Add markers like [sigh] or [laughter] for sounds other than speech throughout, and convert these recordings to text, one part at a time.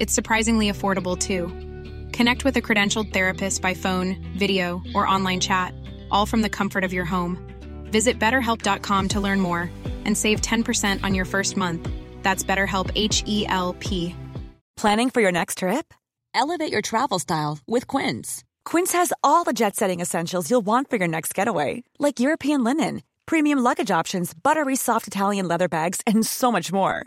It's surprisingly affordable too. Connect with a credentialed therapist by phone, video, or online chat, all from the comfort of your home. Visit betterhelp.com to learn more and save 10% on your first month. That's BetterHelp H E L P. Planning for your next trip? Elevate your travel style with Quince. Quince has all the jet setting essentials you'll want for your next getaway, like European linen, premium luggage options, buttery soft Italian leather bags, and so much more.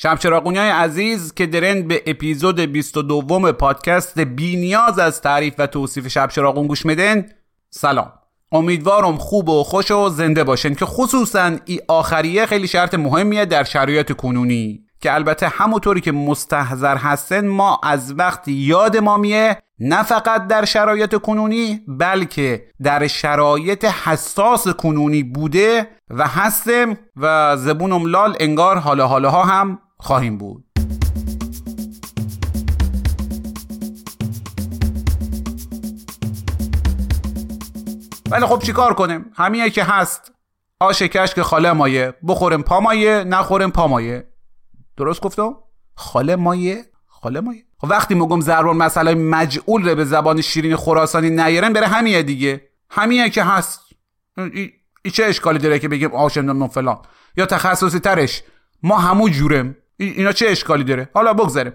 شب های عزیز که درند به اپیزود 22 پادکست بی نیاز از تعریف و توصیف شب چراغون گوش میدن سلام. امیدوارم خوب و خوش و زنده باشین که خصوصا ای آخریه خیلی شرط مهمیه در شرایط کنونی که البته همونطوری که مستحضر هستن ما از وقتی یاد ما میه نه فقط در شرایط کنونی بلکه در شرایط حساس کنونی بوده و هستم و زبونم لال انگار حالا حالا ها هم خواهیم بود. ولی خب چیکار کنیم؟ همینه که هست. آش کشک خاله مایه. بخوریم پامایه نخوریم پامایه درست گفتم؟ خاله مایه؟ خاله مایه. خب وقتی مگم ضرور مسئله مجعول رو به زبان شیرین خراسانی نیارن بره همینه دیگه. همینه که هست. ای, چه اشکالی داره که بگیم آشم فلان؟ یا تخصصی ترش؟ ما همو جورم اینا چه اشکالی داره؟ حالا بگذاریم.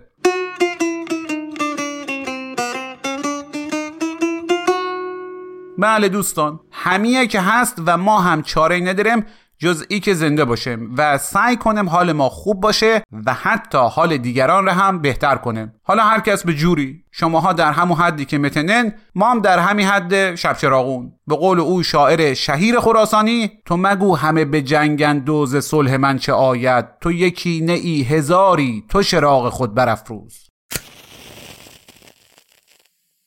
بله دوستان همیه که هست و ما هم چاره نداریم. جز ای که زنده باشیم و سعی کنیم حال ما خوب باشه و حتی حال دیگران را هم بهتر کنیم حالا هر کس به جوری. شماها در همون حدی که متنن ما هم در همین حد شب چراغون. به قول او شاعر شهیر خراسانی تو مگو همه به جنگن دوز صلح من چه آید. تو یکی نه هزاری تو شراغ خود برافروز.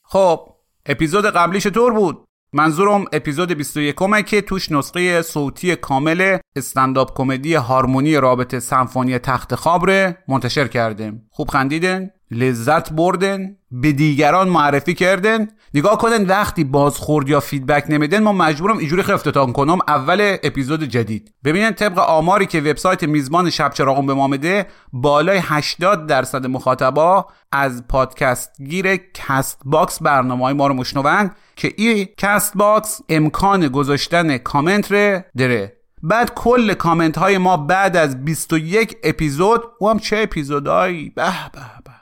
خب اپیزود قبلی چطور بود؟ منظورم اپیزود 21 که توش نسخه صوتی کامل استنداپ کمدی هارمونی رابطه سمفونی تخت خواب منتشر کردیم. خوب خندیدن لذت بردن به دیگران معرفی کردن. نگاه کنن وقتی بازخورد یا فیدبک نمیدن ما مجبورم اینجوری خفتتان کنم اول اپیزود جدید. ببینن طبق آماری که وبسایت میزبان شب چراغون به ما میده بالای 80 درصد مخاطبا از پادکست گیر Castbox برنامه های ما رو می‌شنون که این Castbox امکان گذاشتن کامنت ره داره. بعد کل کامنت های ما بعد از 21 اپیزود او هم چه اپیزودایی؟ به به به.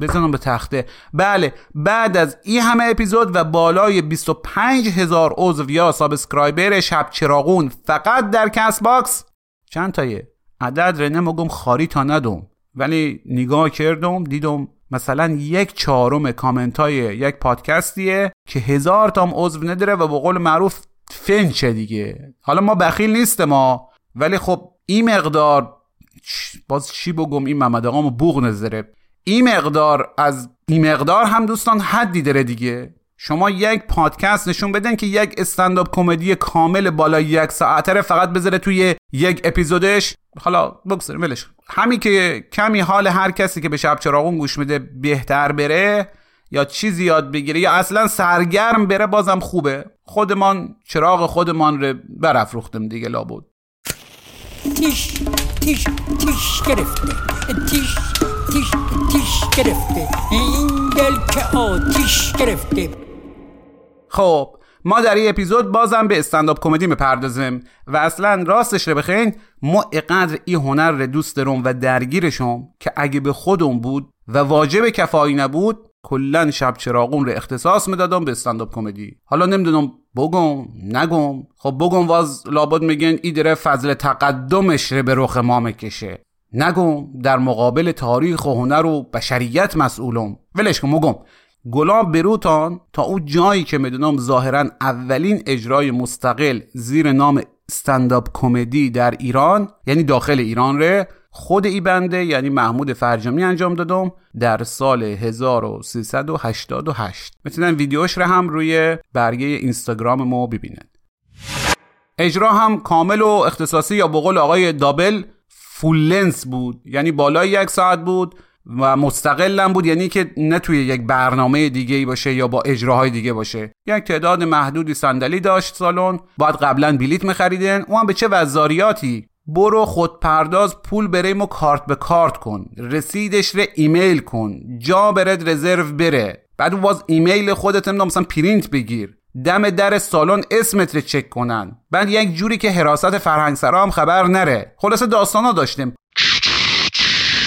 بزنم به تخته. بله بعد از این همه اپیزود و بالای 25 هزار عضو یا subscriber شب چراغون فقط در Castbox چند تایه؟ عدد رنه مگم خاری تا ندوم. ولی نگاه کردم دیدم مثلا یک چهارم کامنت های یک پادکستیه که هزار تام عضو نداره و به قول معروف فنچه دیگه. حالا ما بخیل نیستم ما ولی خب این مقدار باز چی بگم؟ این محمد آقامو بوغ نظره این مقدار از این مقدار هم دوستان حدی داره دیگه. شما یک پادکست نشون بدن که یک استنداپ کمدی کامل بالای یک ساعته فقط بذاره توی یک اپیزودش. حالا بگذاریم ولش همین که کمی حال هر کسی که به شب چراغون گوش میده بهتر بره یا چیزی یاد بگیره یا اصلا سرگرم بره بازم خوبه. خودمان چراغ خودمان رو برافروختیم دیگه لابود تیش تیش تیش گرفته. تیش. تیش تیش گرفته. این دل که آتیش گرفته. خب ما در این اپیزود بازم به استنداپ کمدی می‌پردازیم و اصلا راستش رو بخین ما اقدر این هنر رو دوست دارم و درگیرشم که اگه به خودم بود و واجب کفایی نبود کلا شب چراغون رو اختصاص می‌دادم به استنداپ کمدی. حالا نمی‌دونم بگم نگم. خب بگم واز لابد میگن ای داره فضل تقدمش رو به رخ ما می‌کشه. نگم در مقابل تاریخ و هنر و بشریت مسئولم. ولش کن مگم. گلاب بروتان تا او جایی که می‌دونم ظاهرا اولین اجرای مستقل زیر نام استنداپ کمدی در ایران یعنی داخل ایران ره خود ای بنده یعنی محمود فرجامی انجام دادم در سال 1388 می‌تونن ویدیوش رو هم روی برگه اینستاگرام ما ببینن. اجرا هم کامل و اختصاصی یا بقول آقای دابل full length بود. یعنی بالای یک ساعت بود و مستقلم بود. یعنی که نه توی یک برنامه دیگه ای باشه یا با اجراهای دیگه باشه. یک تعداد محدودی صندلی داشت سالن. باید قبلا بلیت میخریدن. اون هم به چه وزاریاتی؟ برو خودپرداز پول بریم و کارت به کارت کن. رسیدش رو ایمیل کن. جا برد رزرو بره. بعد باز ایمیل خودت نمی‌دونم مثلا پرینت بگیر. دم در سالن اسمت رو چک کنن. بعد یک جوری که حراست فرهنگسرا هم خبر نره. خلاصه داستانا داشتیم.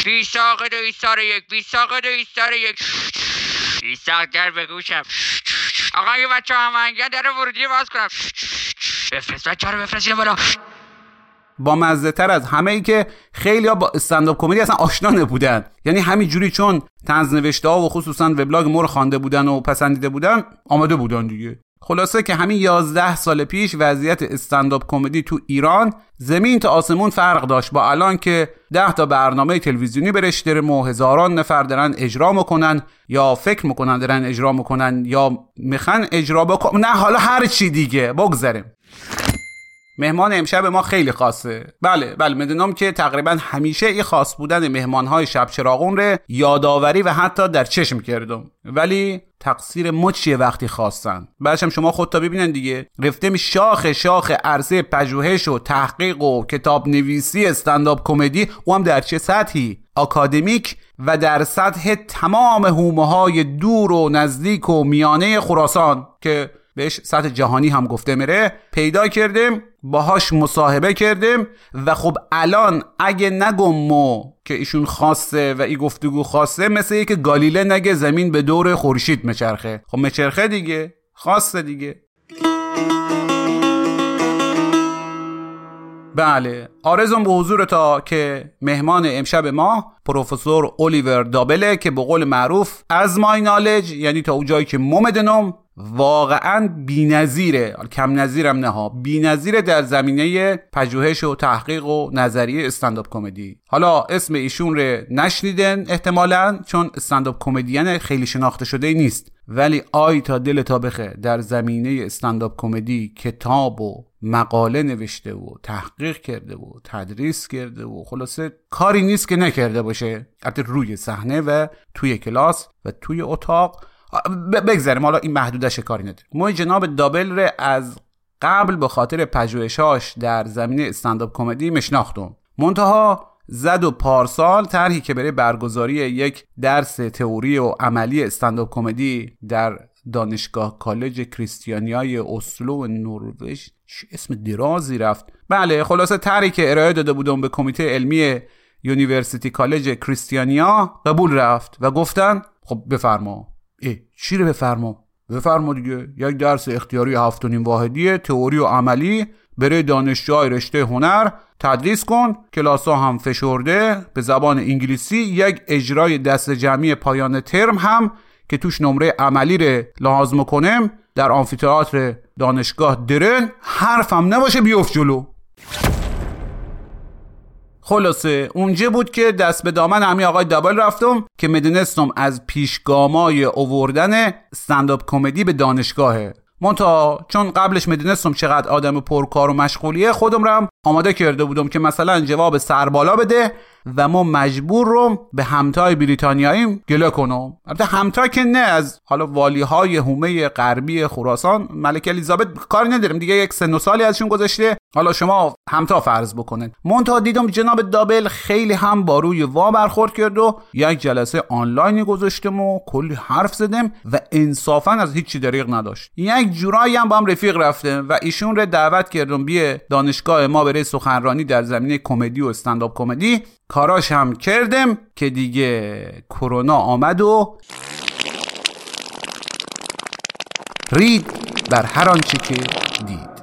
بی ساقه دو ایستار یک بی ساقه دو ایستار یک. بی ساقه به گوشم. آقا یه بچه همانگه در ورودی باز کنم. بفرست بچه رو بفرست بالا. با مزه تر از همه ای که خیلی ها با استنداپ کمدی اصلا آشنا نبودن. یعنی همین جوری چون تنز نوشته ها و خصوصا وبلاگ ما رو خوانده بودن و پسندیده بودن آماده بودن دیگه. خلاصه که همین 11 سال پیش وضعیت استنداپ کمدی تو ایران زمین تا آسمون فرق داشت. با الان که 10 تا برنامه تلویزیونی برش داریم و هزاران نفر دارن اجرا می‌کنن یا فکر می‌کنن دارن اجرا می‌کنن یا میخن اجرا بکن نه حالا هر چی دیگه بگذاریم مهمان امشب ما خیلی خاصه. بله بله می‌دونم که تقریبا همیشه این خاص بودن مهمانهای شب چراغون رو یادآوری و حتی در چشم کردم. ولی تقصیر ما چیه وقتی خواستن؟ بعدشم شما خودتا ببینن دیگه. رفتم شاخ شاخ عرصه پژوهش و تحقیق و کتاب نویسی استنداپ کمدی او هم در چه سطحی؟ آکادمیک و در سطح تمام هومه های دور و نزدیک و میانه خراسان که بهش سطح جهانی هم گفته میره. پیدا کردیم باهاش مصاحبه کردیم و خب الان اگه نگم مو که ایشون خاصه و ای گفتگو خاصه مثل یک گالیله نگه زمین به دور خورشید مچرخه. خب مچرخه دیگه خاصه دیگه. بله. آرزم به حضور تا که مهمان امشب ما پروفسور الیور دابله که به قول معروف از مای نالج یعنی تا اون جایی که ممدنم واقعا بی‌نظیره. کم نظیرم نه بی‌نظیره در زمینه پژوهش و تحقیق و نظریه استنداپ کمدی. حالا اسم ایشون رو نشنیدن احتمالا چون استنداپ کمدین خیلی شناخته شده نیست. ولی آی تا دل تا بخه در زمینه استنداپ کمدی کتاب و مقاله نوشته و تحقیق کرده و تدریس کرده و خلاصه کاری نیست که نکرده باشه. البته روی صحنه و توی کلاس و توی اتاق. بگذاریم حالا این محدودش کاری نداره. ما جناب دابل ره از قبل به خاطر پژوهشاش در زمینه استنداپ کمدی مشناختم. منتها زد و پارسال طرحی که برای برگزاری یک درس تئوری و عملی استنداپ کمدی در دانشگاه کالج کریستیانیای اسلو نروژ اسم درازی رفت. بله خلاصه طرحی که ارائه داده بودم به کمیته علمی University College Kristiania قبول رفت. و گفتن خب بفرما. ای چی رو بفرما؟ بفرما دیگه. یک درس اختیاری هفت و نیم واحدی تئوری و عملی برای دانشجوهای رشته هنر تدریس کن. کلاس ها هم فشرده. به زبان انگلیسی یک اجرای دست جمعی پایان ترم هم که توش نمره عملی رو لحاظ می‌کنم در آمفیتئاتر دانشگاه درن حرفم نباشه بیفت جلو. خلاصه اونجا بود که دست به دامن همین آقای دابل رفتم که می‌دونستم از پیشگامای اووردن استنداپ کمدی به دانشگاهه. منتها چون قبلش می‌دونستم چقدر آدم پرکار و مشغولیه خودم رم آماده کرده بودم که مثلا جواب سربالا بده و ما مجبور رو به همتای بریتانیاییم گله کنم. البته همتا که نه از حالا والی های هومه غربی خراسان ملک الیزابت کاری نداریم. دیگه یک سن و سالی ازشون گذشته. حالا شما همتا فرض بکنید منتها دیدم جناب دابل خیلی هم با روی وا برخورد کرد و یک جلسه آنلاینی گذاشتم و کلی حرف زدم و انصافا از هیچی دریغ نداشت. یک جورایی هم با هم رفیق رفتم و ایشون رو دعوت کردم بیه دانشگاه ما برای سخنرانی در زمینه کمدی و استنداپ کمدی. کاراش هم کردم که دیگه کرونا آمد و رید بر هر آنچه که دید.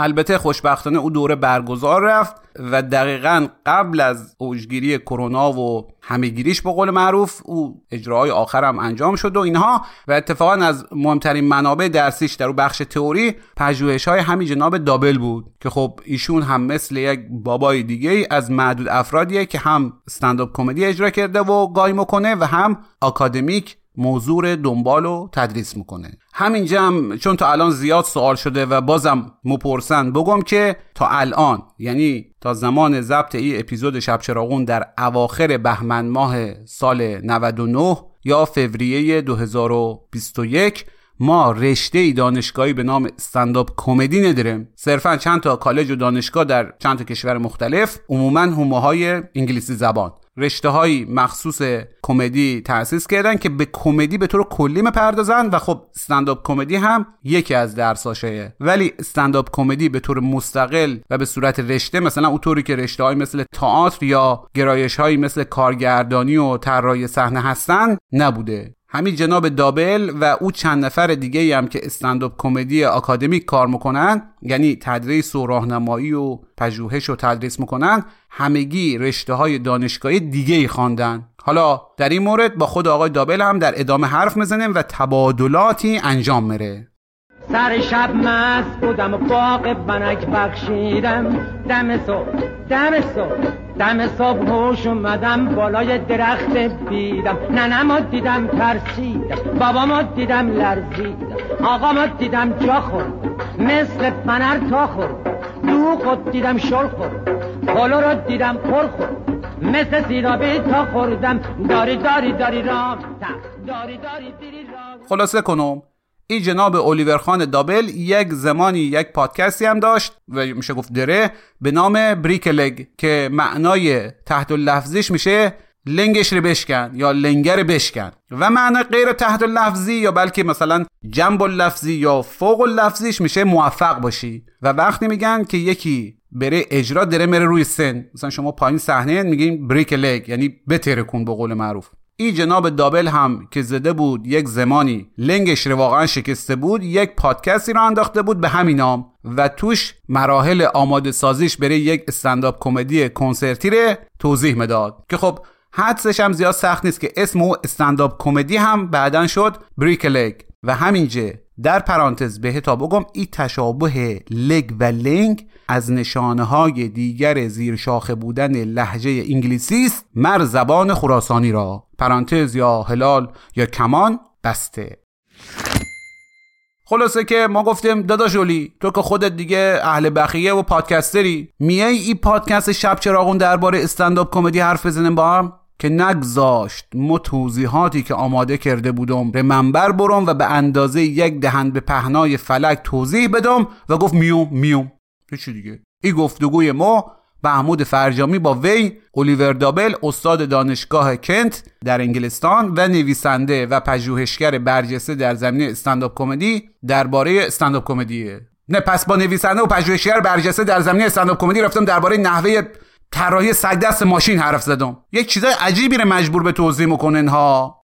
البته خوشبختانه او دوره برگزار رفت و دقیقا قبل از اوجگیری کرونا و همهگیریش به قول معروف او اجراهای آخر هم انجام شد و اینها و اتفاقا از مهمترین منابع درسیش در او بخش تئوری پژوهش های همین جناب دابل بود که خب ایشون هم مثل یک بابای دیگه از معدود افرادیه که هم استنداپ کمدی اجرا کرده و گاهی می‌کنه و هم آکادمیک موضوع دنبال و تدریس می‌کنه. همینجا هم چون تا الان زیاد سوال شده و بازم مپرسن بگم که تا الان یعنی تا زمان ضبط ای اپیزود شب چراغون در اواخر بهمن ماه سال 99 یا فوریه 2021 ما رشته دانشگاهی به نام استنداپ کمدی نداریم. صرفا چند تا کالج و دانشگاه در چند تا کشور مختلف عموما همه انگلیسی زبان. رشته های مخصوص کمدی تأسیس کردن که به کمدی به طور کلی پردازن و خب استنداپ کمدی هم یکی از درساشه ولی استنداپ کمدی به طور مستقل و به صورت رشته مثلا اونطوری که رشته های مثل تئاتر یا گرایش هایی مثل کارگردانی و طراحی صحنه هستن نبوده. همین جناب دابل و او چند نفر دیگه هم که استنداپ کمدی آکادمیک کار می‌کنن یعنی تدریس و راهنمایی و پژوهش و تدریس می‌کنن همگی رشته های دانشگاهی دیگه ای خواندن. حالا در این مورد با خود آقای دابل هم در ادامه حرف می‌زنیم و تبادلاتی انجام میره. سر شب مست بودم و باغ بنک بخشیدم. دم صبح دم صبح دم صبح هوش اومدم بالای درخت بیدم. ننمو دیدم ترسیدم بابامو دیدم لرزیدم آقامو دیدم جا خورد مثل فنر تا خورد دو خود دیدم شل خورد پلو رو دیدم پر خورد مثل سیرابی تا خوردم. داری داری داری رام داری داری دیری رام خلاصه کنم. این جناب اولیور خان دابل یک زمانی یک پادکستی هم داشت و میشه گفت دره به نام بریکلگ که معنای تحت لفظیش میشه لنگش رو بشکن یا لنگر بشکن. و معنی غیر تحت لفظی یا بلکه مثلا جنب لفظی یا فوق لفظیش میشه موفق باشی. و وقتی میگن که یکی بره اجرا دره مره روی سن. مثلا شما پایین صحنه میگین بریک لگ یعنی بتره کن به قول معروف. این جناب دابل هم که زده بود یک زمانی لنگش رو واقعا شکسته بود یک پادکستی رو انداخته بود به همین نام و توش مراحل آماده سازیش برای یک استنداپ کمدی کنسرتی رو توضیح می‌داد. که خب حدسش هم زیاد سخت نیست که اسم او استنداپ کمدی هم بعدا شد بریک و همینجا در پرانتز به تا بگم این تشابه لگ و لنگ از نشانه های دیگر زیر شاخه بودن لحجه انگلیسی است. مر زبان خراسانی را. پرانتز یا هلال یا کمان بسته. خلاصه که ما گفتیم دادا جولی تو که خودت دیگه اهل بخیه و پادکستری میای این پادکست شب چراغون درباره استنداپ کمدی حرف بزنیم با هم؟ که نگذاشت ما توضیحاتی که آماده کرده بودم به منبر برم و به اندازه یک دهن به پهنای فلک توضیح بدم و گفت میوم میوم. چی دیگه؟ این گفتگوی ما محمود فرجامی با وی الیور دابل استاد دانشگاه کنت در انگلستان و نویسنده و پژوهشگر برجسته در زمینه استنداپ کمدی درباره استنداپ کمدیه. نه پس با نویسنده و پژوهشگر برجسته در زمینه استنداپ کمدی رفتم درباره نحوه طراحی سگ دست ماشین حرف زدم. یک چیزای عجیبی رو مجبور به توضیح می‌کنن ها.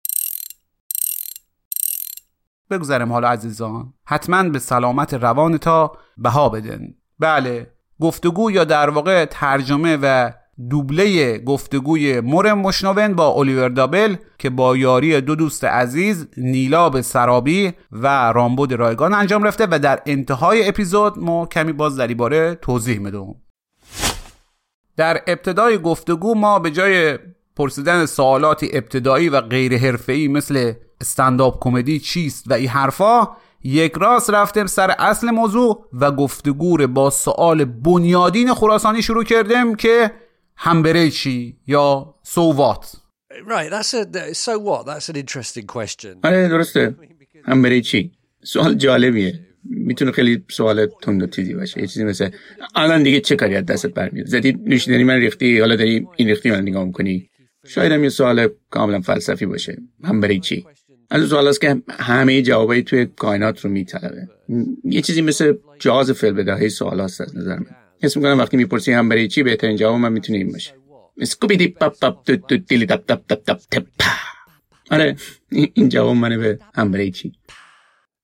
بگذارم حالا عزیزان. حتما به سلامت روان تا بها بدن بله گفتگو یا در واقع ترجمه و دوبله گفتگوی مور مشنون با الیور دابل که با یاری دو دوست عزیز نیلاب سرابی و رامبود رایگان انجام رفته و در انتهای اپیزود ما کمی باز در باره توضیح میدم. در ابتدای گفتگو ما به جای پرسیدن سوالاتی ابتدایی و غیر حرفه‌ای مثل استنداپ کمدی چیست و این حرفا یک راست رفتیم سر اصل موضوع و گفتگو با سوال بنیادین خراسانی شروع کردیم که همبره چی یا سووات Right, that's a so what? That's an interesting question. آره درسته همبره چی سوال جالبیه می‌تونه خیلی سوال تند و تیزی باشه. یه چیزی مثل الان دیگه چه کاری از دستت برمیاد زدی نوشیدنی من ریختی حالا داری این ریختی من نگاه می‌کنی. شاید هم یه سوال کاملا فلسفی باشه. هم برای چی؟ از سوال است که همه جوابایی توی کائنات رو میطلبه. یه چیزی مثل جاز فعل سوال هست از نظر من. حس می‌کنم وقتی می‌پرسی هم برای چی بهترین جواب من می‌تونه این باشه. اسکوبی تو تو دیلی تپا آره این جواب منه به هم برای چی.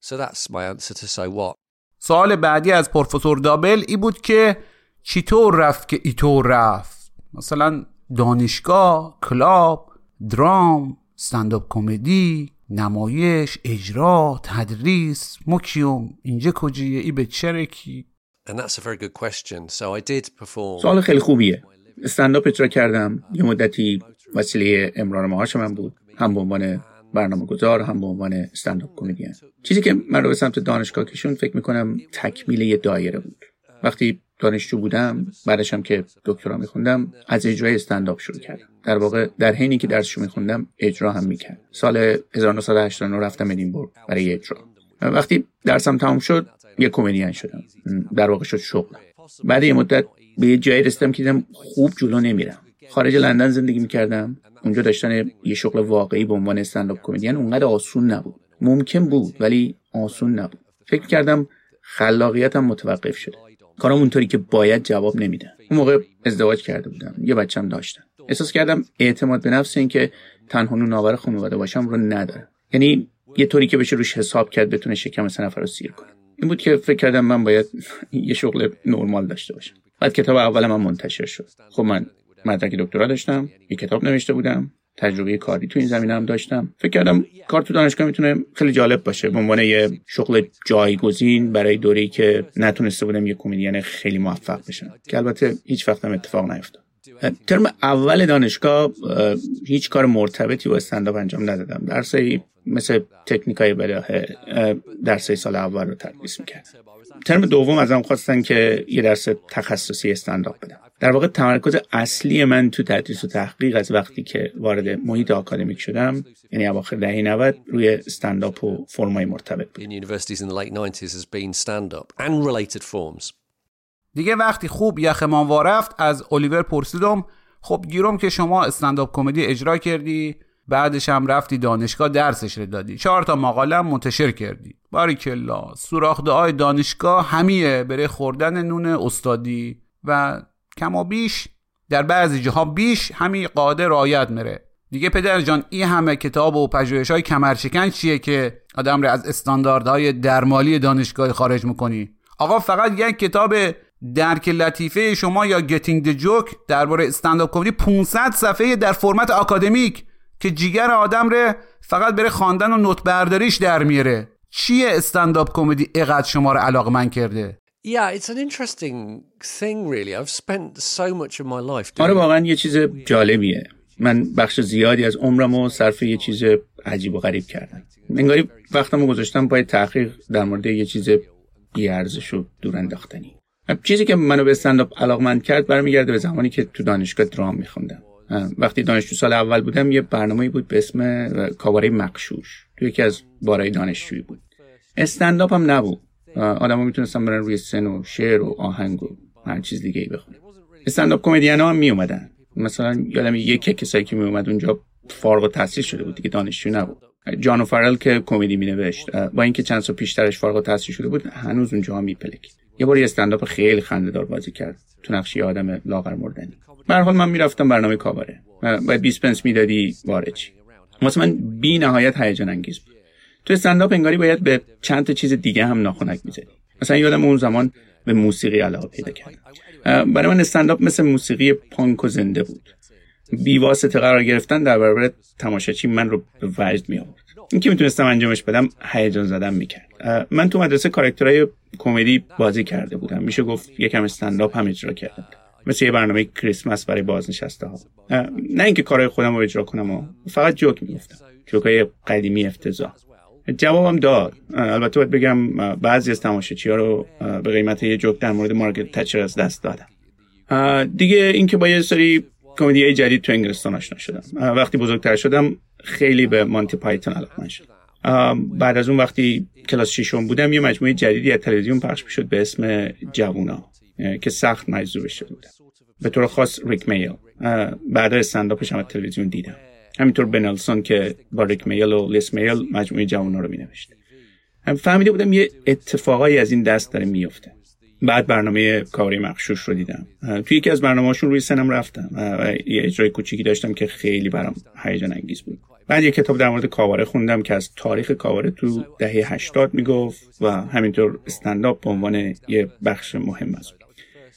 So that's my answer to so what. سوال بعدی از پروفسور دابل ای بود که چطور رفت که ایطور رفت مثلا دانشگاه کلاب درام استنداپ کمدی نمایش اجرا تدریس مکیوم اینجا کجیه ای به چرکی And that's a very good question. So I did perform. سوال خیلی خوبیه استنداپ اجرا کردم یه مدتی وسیله امرار معاش من بود هم به عنوان برنامه گذار هم به عنوان استنداپ کمدین چیزی که من رو به سمت دانشگاه کشون فکر می‌کنم تکمیل یه دایره بود. وقتی دانشجو بودم بعدش هم که دکترا میخوندم از اجرای استنداپ شروع کردم. در واقع در حینی که درسشو میخوندم اجرا هم می‌کرد. سال 1989 رفتم ادینبورگ برای اجرا. وقتی درسم تمام شد یه کمدین شدم. در واقع شد شغل بعد یه مدت به یه جایی رسیدم که دیدم خوب جلو نمیرم. خارج لندن زندگی می‌کردم. اونجا داشتن یه شغل واقعی به عنوان استنداپ کمدین اونقدر آسون نبود. ممکن بود ولی آسون نبود. فکر کردم خلاقیتم متوقف شده. کارم اونطوری که باید جواب نمیدن. اون موقع ازدواج کرده بودم. یه بچم داشتم. احساس کردم اعتماد به نفس این که تنها نونآور خانواده باشم رو ندارم. یعنی یه طوری که بشه روش حساب کرد بتونه شکم سه نفر رو سیر کنه. این بود که فکر کردم من باید [laughs] یه شغل نرمال داشته باشم. بعد کتاب اول من منتشر شد. خب من مدرک دکترا داشتم یه کتاب نوشته بودم تجربه کاری تو این زمینه هم داشتم. فکر کردم کار تو دانشگاه می‌تونه خیلی جالب باشه. به عنوان یه شغل جایگزین برای دوره‌ای که نتونسته بودم یه کمدین خیلی موفق بشم. که البته هیچ وقت هم اتفاق نیفتاد. ترم اول دانشگاه هیچ کار مرتبطی با استنداپ انجام ندادم. درسی مثل تکنیکای بداهه درسی سال اول رو تدریس می‌کردم. ترم دوم ازم خواستن که یه درس تخصصی استنداپ بدم. در واقع تمرکز اصلی من تو تدریس و تحقیق از وقتی که وارد محیط آکادمیک شدم یعنی اواخر دهه 90 روی استنداپ و فرمای مرتبط بود. In universities in the late 90s has been stand up and related forms. دیگه وقتی خوب یخمان وارفت از الیور پرسیدم خب گیرم که شما استنداپ کمدی اجرا کردی بعدش هم رفتی دانشگاه درسش رو دادی. چهار تا مقاله هم منتشر کردی. باریکلا سوراخ دعای دانشگاه همیه برای خوردن نون استادی و کما بیش در بعضی جاها بیش همین قاعده رعایت میره. دیگه پدر جان این همه کتاب و پژوهش های کمرشکن چیه که آدم رو از استانداردهای درمالی دانشگاه خارج می‌کنی؟ آقا فقط یک کتاب درک لطیفه شما یا گتینگ د جوک درباره استنداپ کمدی 500 صفحه در فرمت آکادمیک که جیگر آدم ره فقط بره خواندن و نوت برداریش در میاره. چیه استنداپ کمدی اقدر شما رو علاقمند کرده؟ Yeah, it's an interesting thing, really. I've spent so much of my life doing آره واقعا یه چیز جالبیه. من بخش زیادی از عمرم رو صرف یه چیز عجیب و غریب کردم. انگاری وقتمو گذاشتم پای تحقیق در مورد یه چیز بیارزش و دور انداختنی. چیزی که منو به استنداپ علاقمند کرد برمیگرده به زمانی که تو دانشگاه درام میخوندم. وقتی دانشجو سال اول بودم یه برنامه‌ای بود به اسم کاواره مقشوش. تو یکی از بارای دانشجویی بود. استنداپ هم نبود. آدما می‌تونستن برن روی سن و شعر و آهنگ و هر چیز دیگه ای بخونن. استنداپ کمدین ها هم می اومدن مثلا یادم یک کسایی که می اومد اونجا فارغ التحصیل شده بود دیگه دانشجو نبود. جان فرل که کمدی می نوشت با اینکه چند سال پیشترش فارغ التحصیل شده بود هنوز اونجا می پلک یه بار استنداپ خیلی خنده‌دار بازی کرد تو نقش یه آدم لاغر مردنی. به حال من می‌رفتم برنامه کاواره باید 20 پنس می‌دادی وارد چی؟ واسه من بی نهایت هیجان انگیز بود. تو استنداپ انگاری باید به چند تا چیز دیگه هم ناخونک می‌زدی. مثلا یادم اون زمان به موسیقی علاقه پیدا کردم. برای من استنداپ مثل موسیقی پانک و زنده بود. بی واسطه قرار گرفتن در برابر تماشاچی من رو به وجد می آورد این که می‌تونستم انجامش بدم هیجان زدم می‌کرد. من تو مدرسه کاراکترهای کمدی بازی کرده بودم. میشه گفت یکم استنداپ هم اجرا کردم مثل یه برنامه کریسمس برای بازنشسته ها نه اینکه کارهای خودم رو اجرا کنم و فقط جوک می‌گفتم. جوکای قدیمی افتضاح. جوابم داد. البته باید بگم بعضی از تماشاچی رو به قیمت یه جوک در مورد مارگرت تچر از دست دادم دیگه اینکه با یه سری کمدی جدید تو انگلستان آشنا شدم. وقتی بزرگتر شدم خیلی به مانتی پایتون علاقمند شدم بعد از اون وقتی کلاس ششم بودم یه مجموعه جدیدی از تلویزیون پخش می‌شد به اسم جوونا که سخت مجذوبش شده بودم. به طور خاص ریک میل. بعد استنداپش هم از تلویزیون دیدم. همینطور بنلسون که با ریک میل و لیس میل مجموعه جوونا رو مینوشت هم فهمیده بودم یه اتفاقایی از این دست داره میفته بعد برنامه کاری مخشوش رو دیدم. توی یکی از برنامه‌هاشون روی سنم رفتم و یه اجرای کوچیکی داشتم که خیلی برام هیجان انگیز بود. بعد یه کتاب در مورد کاواره خوندم که از تاریخ کاواره تو دهه 80 می‌گفت و همینطور استنداپ به عنوان یه بخش مهم از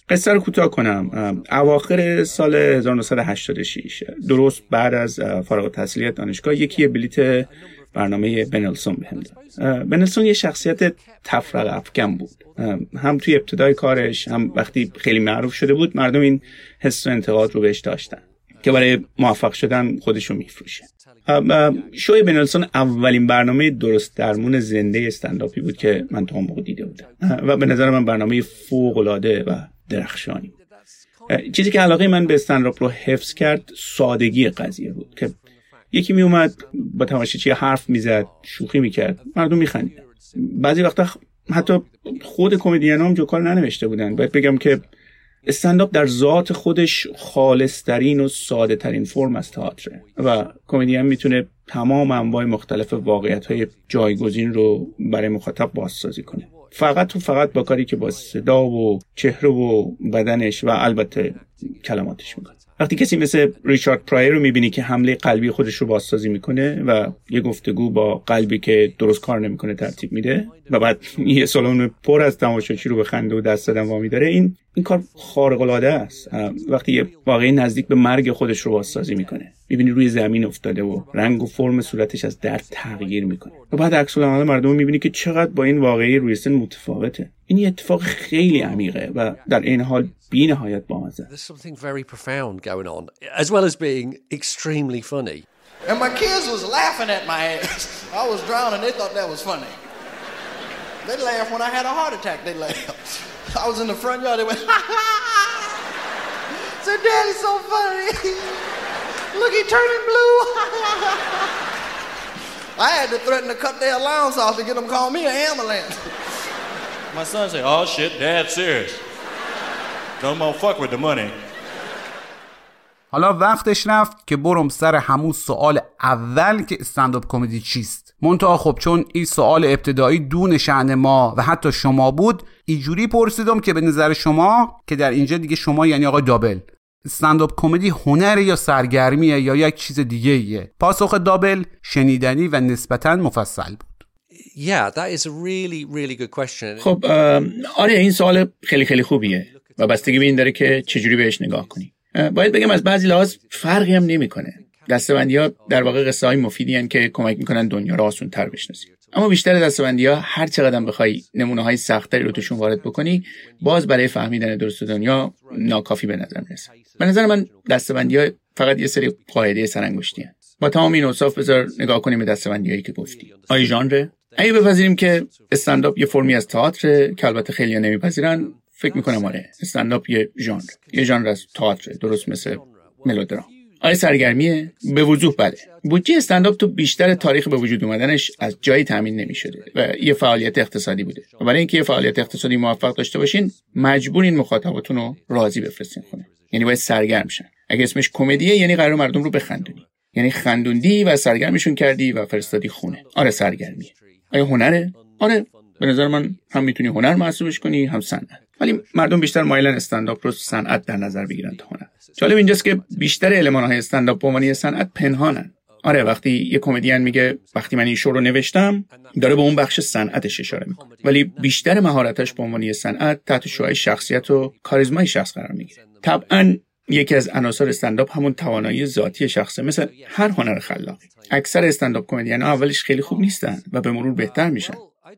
قصه رو کوتاه کنم. اواخر سال 1986 درست بعد از فارغ التحصیلی دانشگاه یکی بلیت برنامه بنلسون بهم داد. بنلسون یه شخصیت تفرق افکن بود. هم توی ابتدای کارش هم وقتی خیلی معروف شده بود مردم این حس و انتقاد رو بهش داشتن که برای موفق شدن خودشو میفروشه. شوی بنلسون اولین برنامه درست درمون زنده استنداپی بود که من تا اون موقع دیده بودم. و به نظر من برنامه فوق العاده و درخشانی چیزی که علاقه من به استنداپ رو حفظ کرد سادگی قضیه بود که یکی می اومد با تماشاچی حرف می‌زد شوخی می‌کرد. مردم میخندیدن. بعضی وقتا حتی خود کمدین هم جو کار ننوشته بودن. باید بگم که استنداپ در ذات خودش خالصترین و ساده ترین فرم از تئاتره. و کمدین می‌تونه تمام انواع مختلف واقعیت های جایگزین رو برای مخاطب بازسازی کنه. فقط و فقط با کاری که با صدا و چهره و بدنش و البته کلماتش می‌کنه وقتی کسی مثل ریچارد پرایر رو می‌بینی که حمله قلبی خودش رو بازسازی می‌کنه و یه گفتگو با قلبی که درست کار نمی‌کنه ترتیب میده و بعد یه سالن پر از تماشاچی رو به خنده و دست دادن وامی داره این این کار خارق العاده است وقتی یه واقعی نزدیک به مرگ خودش رو بازسازی می‌کنه می‌بینی روی زمین افتاده و رنگ و فرم صورتش از درد تغییر می‌کنه و بعد عکس العمل مردم می‌بینی که چقدر با این واقعی روی سن متفاوته این یه اتفاق خیلی عمیقه و در این حال بی نهایت بامزه There's something very profound going on as well as being extremely funny And my kids was laughing at my ass. I was drowning. They thought that was funny. They laughed when I had a heart attack. They laughed. I was in the front yard. They went, [laughs] ha ha ha. Said, Daddy's so funny. [laughs] Look, he turning blue. [laughs] I had to threaten to cut their allowance off to get them to call me an ambulance. My son said, oh shit, dad's serious. Don't fuck with the money. حالا وقتش رفت که برم سر همون سوال اول که استنداپ کمدی چیست منتها خب چون این سوال ابتدایی دون شعن ما و حتی شما بود اینجوری پرسیدم که به نظر شما که در اینجا دیگه شما یعنی آقای دابل استنداپ کمدی هنر یا سرگرمیه یا یک چیز دیگه ایه پاسخ دابل شنیدنی و نسبتا مفصل بود. Yeah, that is a really, really good question. خب آره این سوال خیلی خیلی خوبیه و بستگی به این داره که چجوری بهش نگاه کنی. باید بگم از بعضی لحاظ فرقی هم نمی‌کنه. دستبندی ها در واقع قصه های مفیدی که کمک می‌کنن دنیا رو آسون تر بشناسی اما بیشتر دستبندی ها هر چقدر بخوای نمونه های سختری رو توشون وارد بکنی باز برای فهمیدن درست دنیا ناکافی به نظر می‌رسه. به نظر من دستبندی ها فقط یه سری قاعده سرانگشتی هن. با تمام این اوصاف بذار نگاه کنیم به دستبندی هایی که گفتی آیا ژانر؟ اگه بپذیریم که استنداپ یه فرمی از تئاتر که البته خیلی نمیپذیرن فکر می‌کنم آره استنداپ یه ژانر. یه ژانر از تئاتر درست مثل ملودرام. آیا سرگرمیه. به وضوح بله. بودجه استنداپ تو بیشتر تاریخ به وجود اومدنش از جایی تامین نمی‌شده و یه فعالیت اقتصادی بوده. و برای اینکه یه فعالیت اقتصادی موفق داشته باشین مجبور این مخاطباتون رو راضی بفرستین خونه. یعنی باید سرگرم شن. اگه اسمش کمدیه یعنی قرار مردم رو بخندونی. یعنی خندوندی و سرگرمشون کردی و فرستادی خونه. آره سرگرمیه. آیا هنره؟ آره. به نظر من هم می‌تونی هنر محسوبش کنی هم صنعت. ولی مردم بیشتر مایلن استنداپ رو صنعت در نظر بگیرن تا هنر جالب اینجاست که بیشتر المان های استنداپ به عنوان صنعت پنهانن. آره وقتی یه کمدین میگه وقتی من این شو رو نوشتم داره به اون بخش صنعتش اشاره می‌کنه. ولی بیشتر مهارتش به عنوان صنعت تحت شعاع شخصیت و کاریزمای شخص قرار می‌گیره. طبعا یکی از عناصر استنداپ همون توانایی ذاتی شخصه مثل هر هنر خلاقی اکثر استنداپ کمدین اولش خیلی خوب نیستن و به مرور بهتر میشن.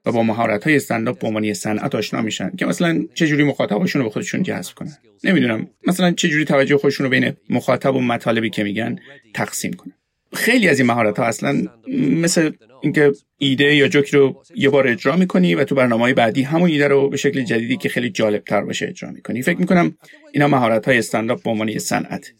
و با مهارت های استنداپ به عنوان صنعت آشنا میشن که مثلا چه جوری مخاطباشون رو به خودشون جذب کنن. نمی‌دونم مثلا چه جوری توجه خودشون رو بین مخاطب و مطالبی که میگن تقسیم کنن. خیلی از این مهارت ها اصلا مثل اینکه ایده یا جوکی رو یه بار اجرا می‌کنی و تو برنامه بعدی همون ایده رو به شکل جدیدی که خیلی جالب تر باشه اجرا می‌کنی. فکر می‌کنم اینا مهارت های استنداپ به عنوان صنعت.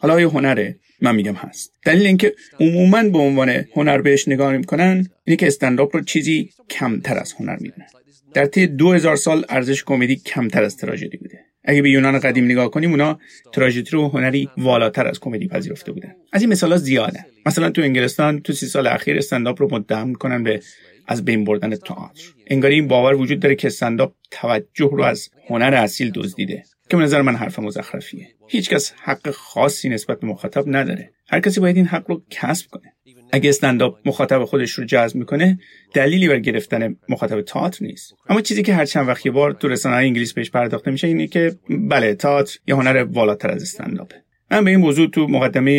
حالا آیا هنره من میگم هست؟ دلیل اینکه عموما به عنوان هنر بهش نگاه می‌کنن اینه که استنداپ رو چیزی کمتر از هنر می‌دونن در طی دو هزار سال ارزش کمدی کمتر از تراژدی بوده. اگه به یونان قدیم نگاه کنیم اونا تراژدی رو هنری والاتر از کمدی پذیرفته بودن. از این مثالا زیاده. مثلا تو انگلستان تو سی سال اخیر استنداپ رو متهم می‌کنن به از بین بردن تئاتر. انگاری این باور وجود داره که استنداپ توجه رو از هنر اصیل دزدیده. که به نظر من حرف مزخرفیه. هیچکس حق خاصی نسبت به مخاطب نداره. هر کسی باید این حق رو کسب کنه. اگه استنداپ مخاطب خودش رو جذب می‌کنه دلیلی بر گرفتن مخاطب تئاتر نیست. اما چیزی که هر چند وقت یه بار تو رسانه انگلیس بهش پرداخته میشه اینه که بله تئاتر یه هنر والاتر از استنداپه. من به این موضوع تو مقدمه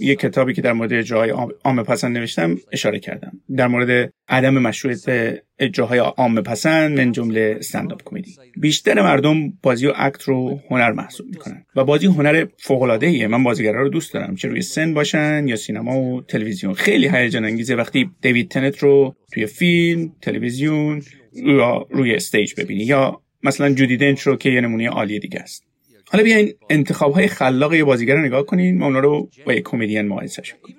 یک کتابی که در مورد اجراهای عام پسند نوشتم اشاره کردم. در مورد عدم مشروعیت اجراهای عام پسند من جمله استنداپ کمدی بیشتر مردم بازی و اکت رو هنر محسوب می‌کنن و بازی هنر فوق العاده ایه من بازیگرا رو دوست دارم چه روی سن باشن یا سینما و تلویزیون. خیلی هیجان انگیزه وقتی دیوید تنت رو توی فیلم تلویزیون یا روی استیج ببینی یا مثلا جودی دنچ رو که یه نمونه عالی دیگه است. حالا بیاین انتخاب های خلاق یه بازیگر رو نگاه کنین. و اونا رو با یه کمدین مقایسه کنین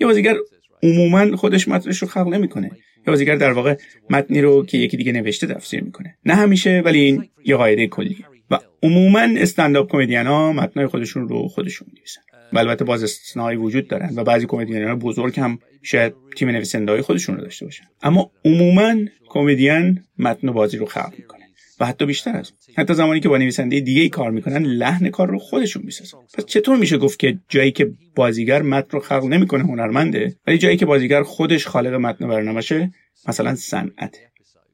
یه بازیگر عموما خودش متنش رو خلق نمی‌کنه. یه بازیگر در واقع متنی رو که یکی دیگه نوشته تفسیر می‌کنه. نه همیشه ولی این یه قاعده کلیه. و عموما استنداپ کمدین ها متنای خودشون رو خودشون می‌نویسن. و البته باز استثنایی وجود دارن و بعضی کمدین ها بزرگ هم شاید تیم نویسنده های خودشون رو داشته باشن. اما عموما کمدین متن و بازی رو خلق می‌کنه. و حتی بیشتر از حتی زمانی که با نویسنده دیگه ای کار می‌کنن لحن کار رو خودشون می‌سازن. پس چطور میشه گفت که جایی که بازیگر متن رو خلق نمی‌کنه هنرمنده ولی جایی که بازیگر خودش خالق متن برنامهشه مثلا صنعت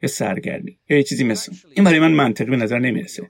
یا سرگرمی یا یه چیزی مثل این برای من منطقی به نظر نمی‌رسه.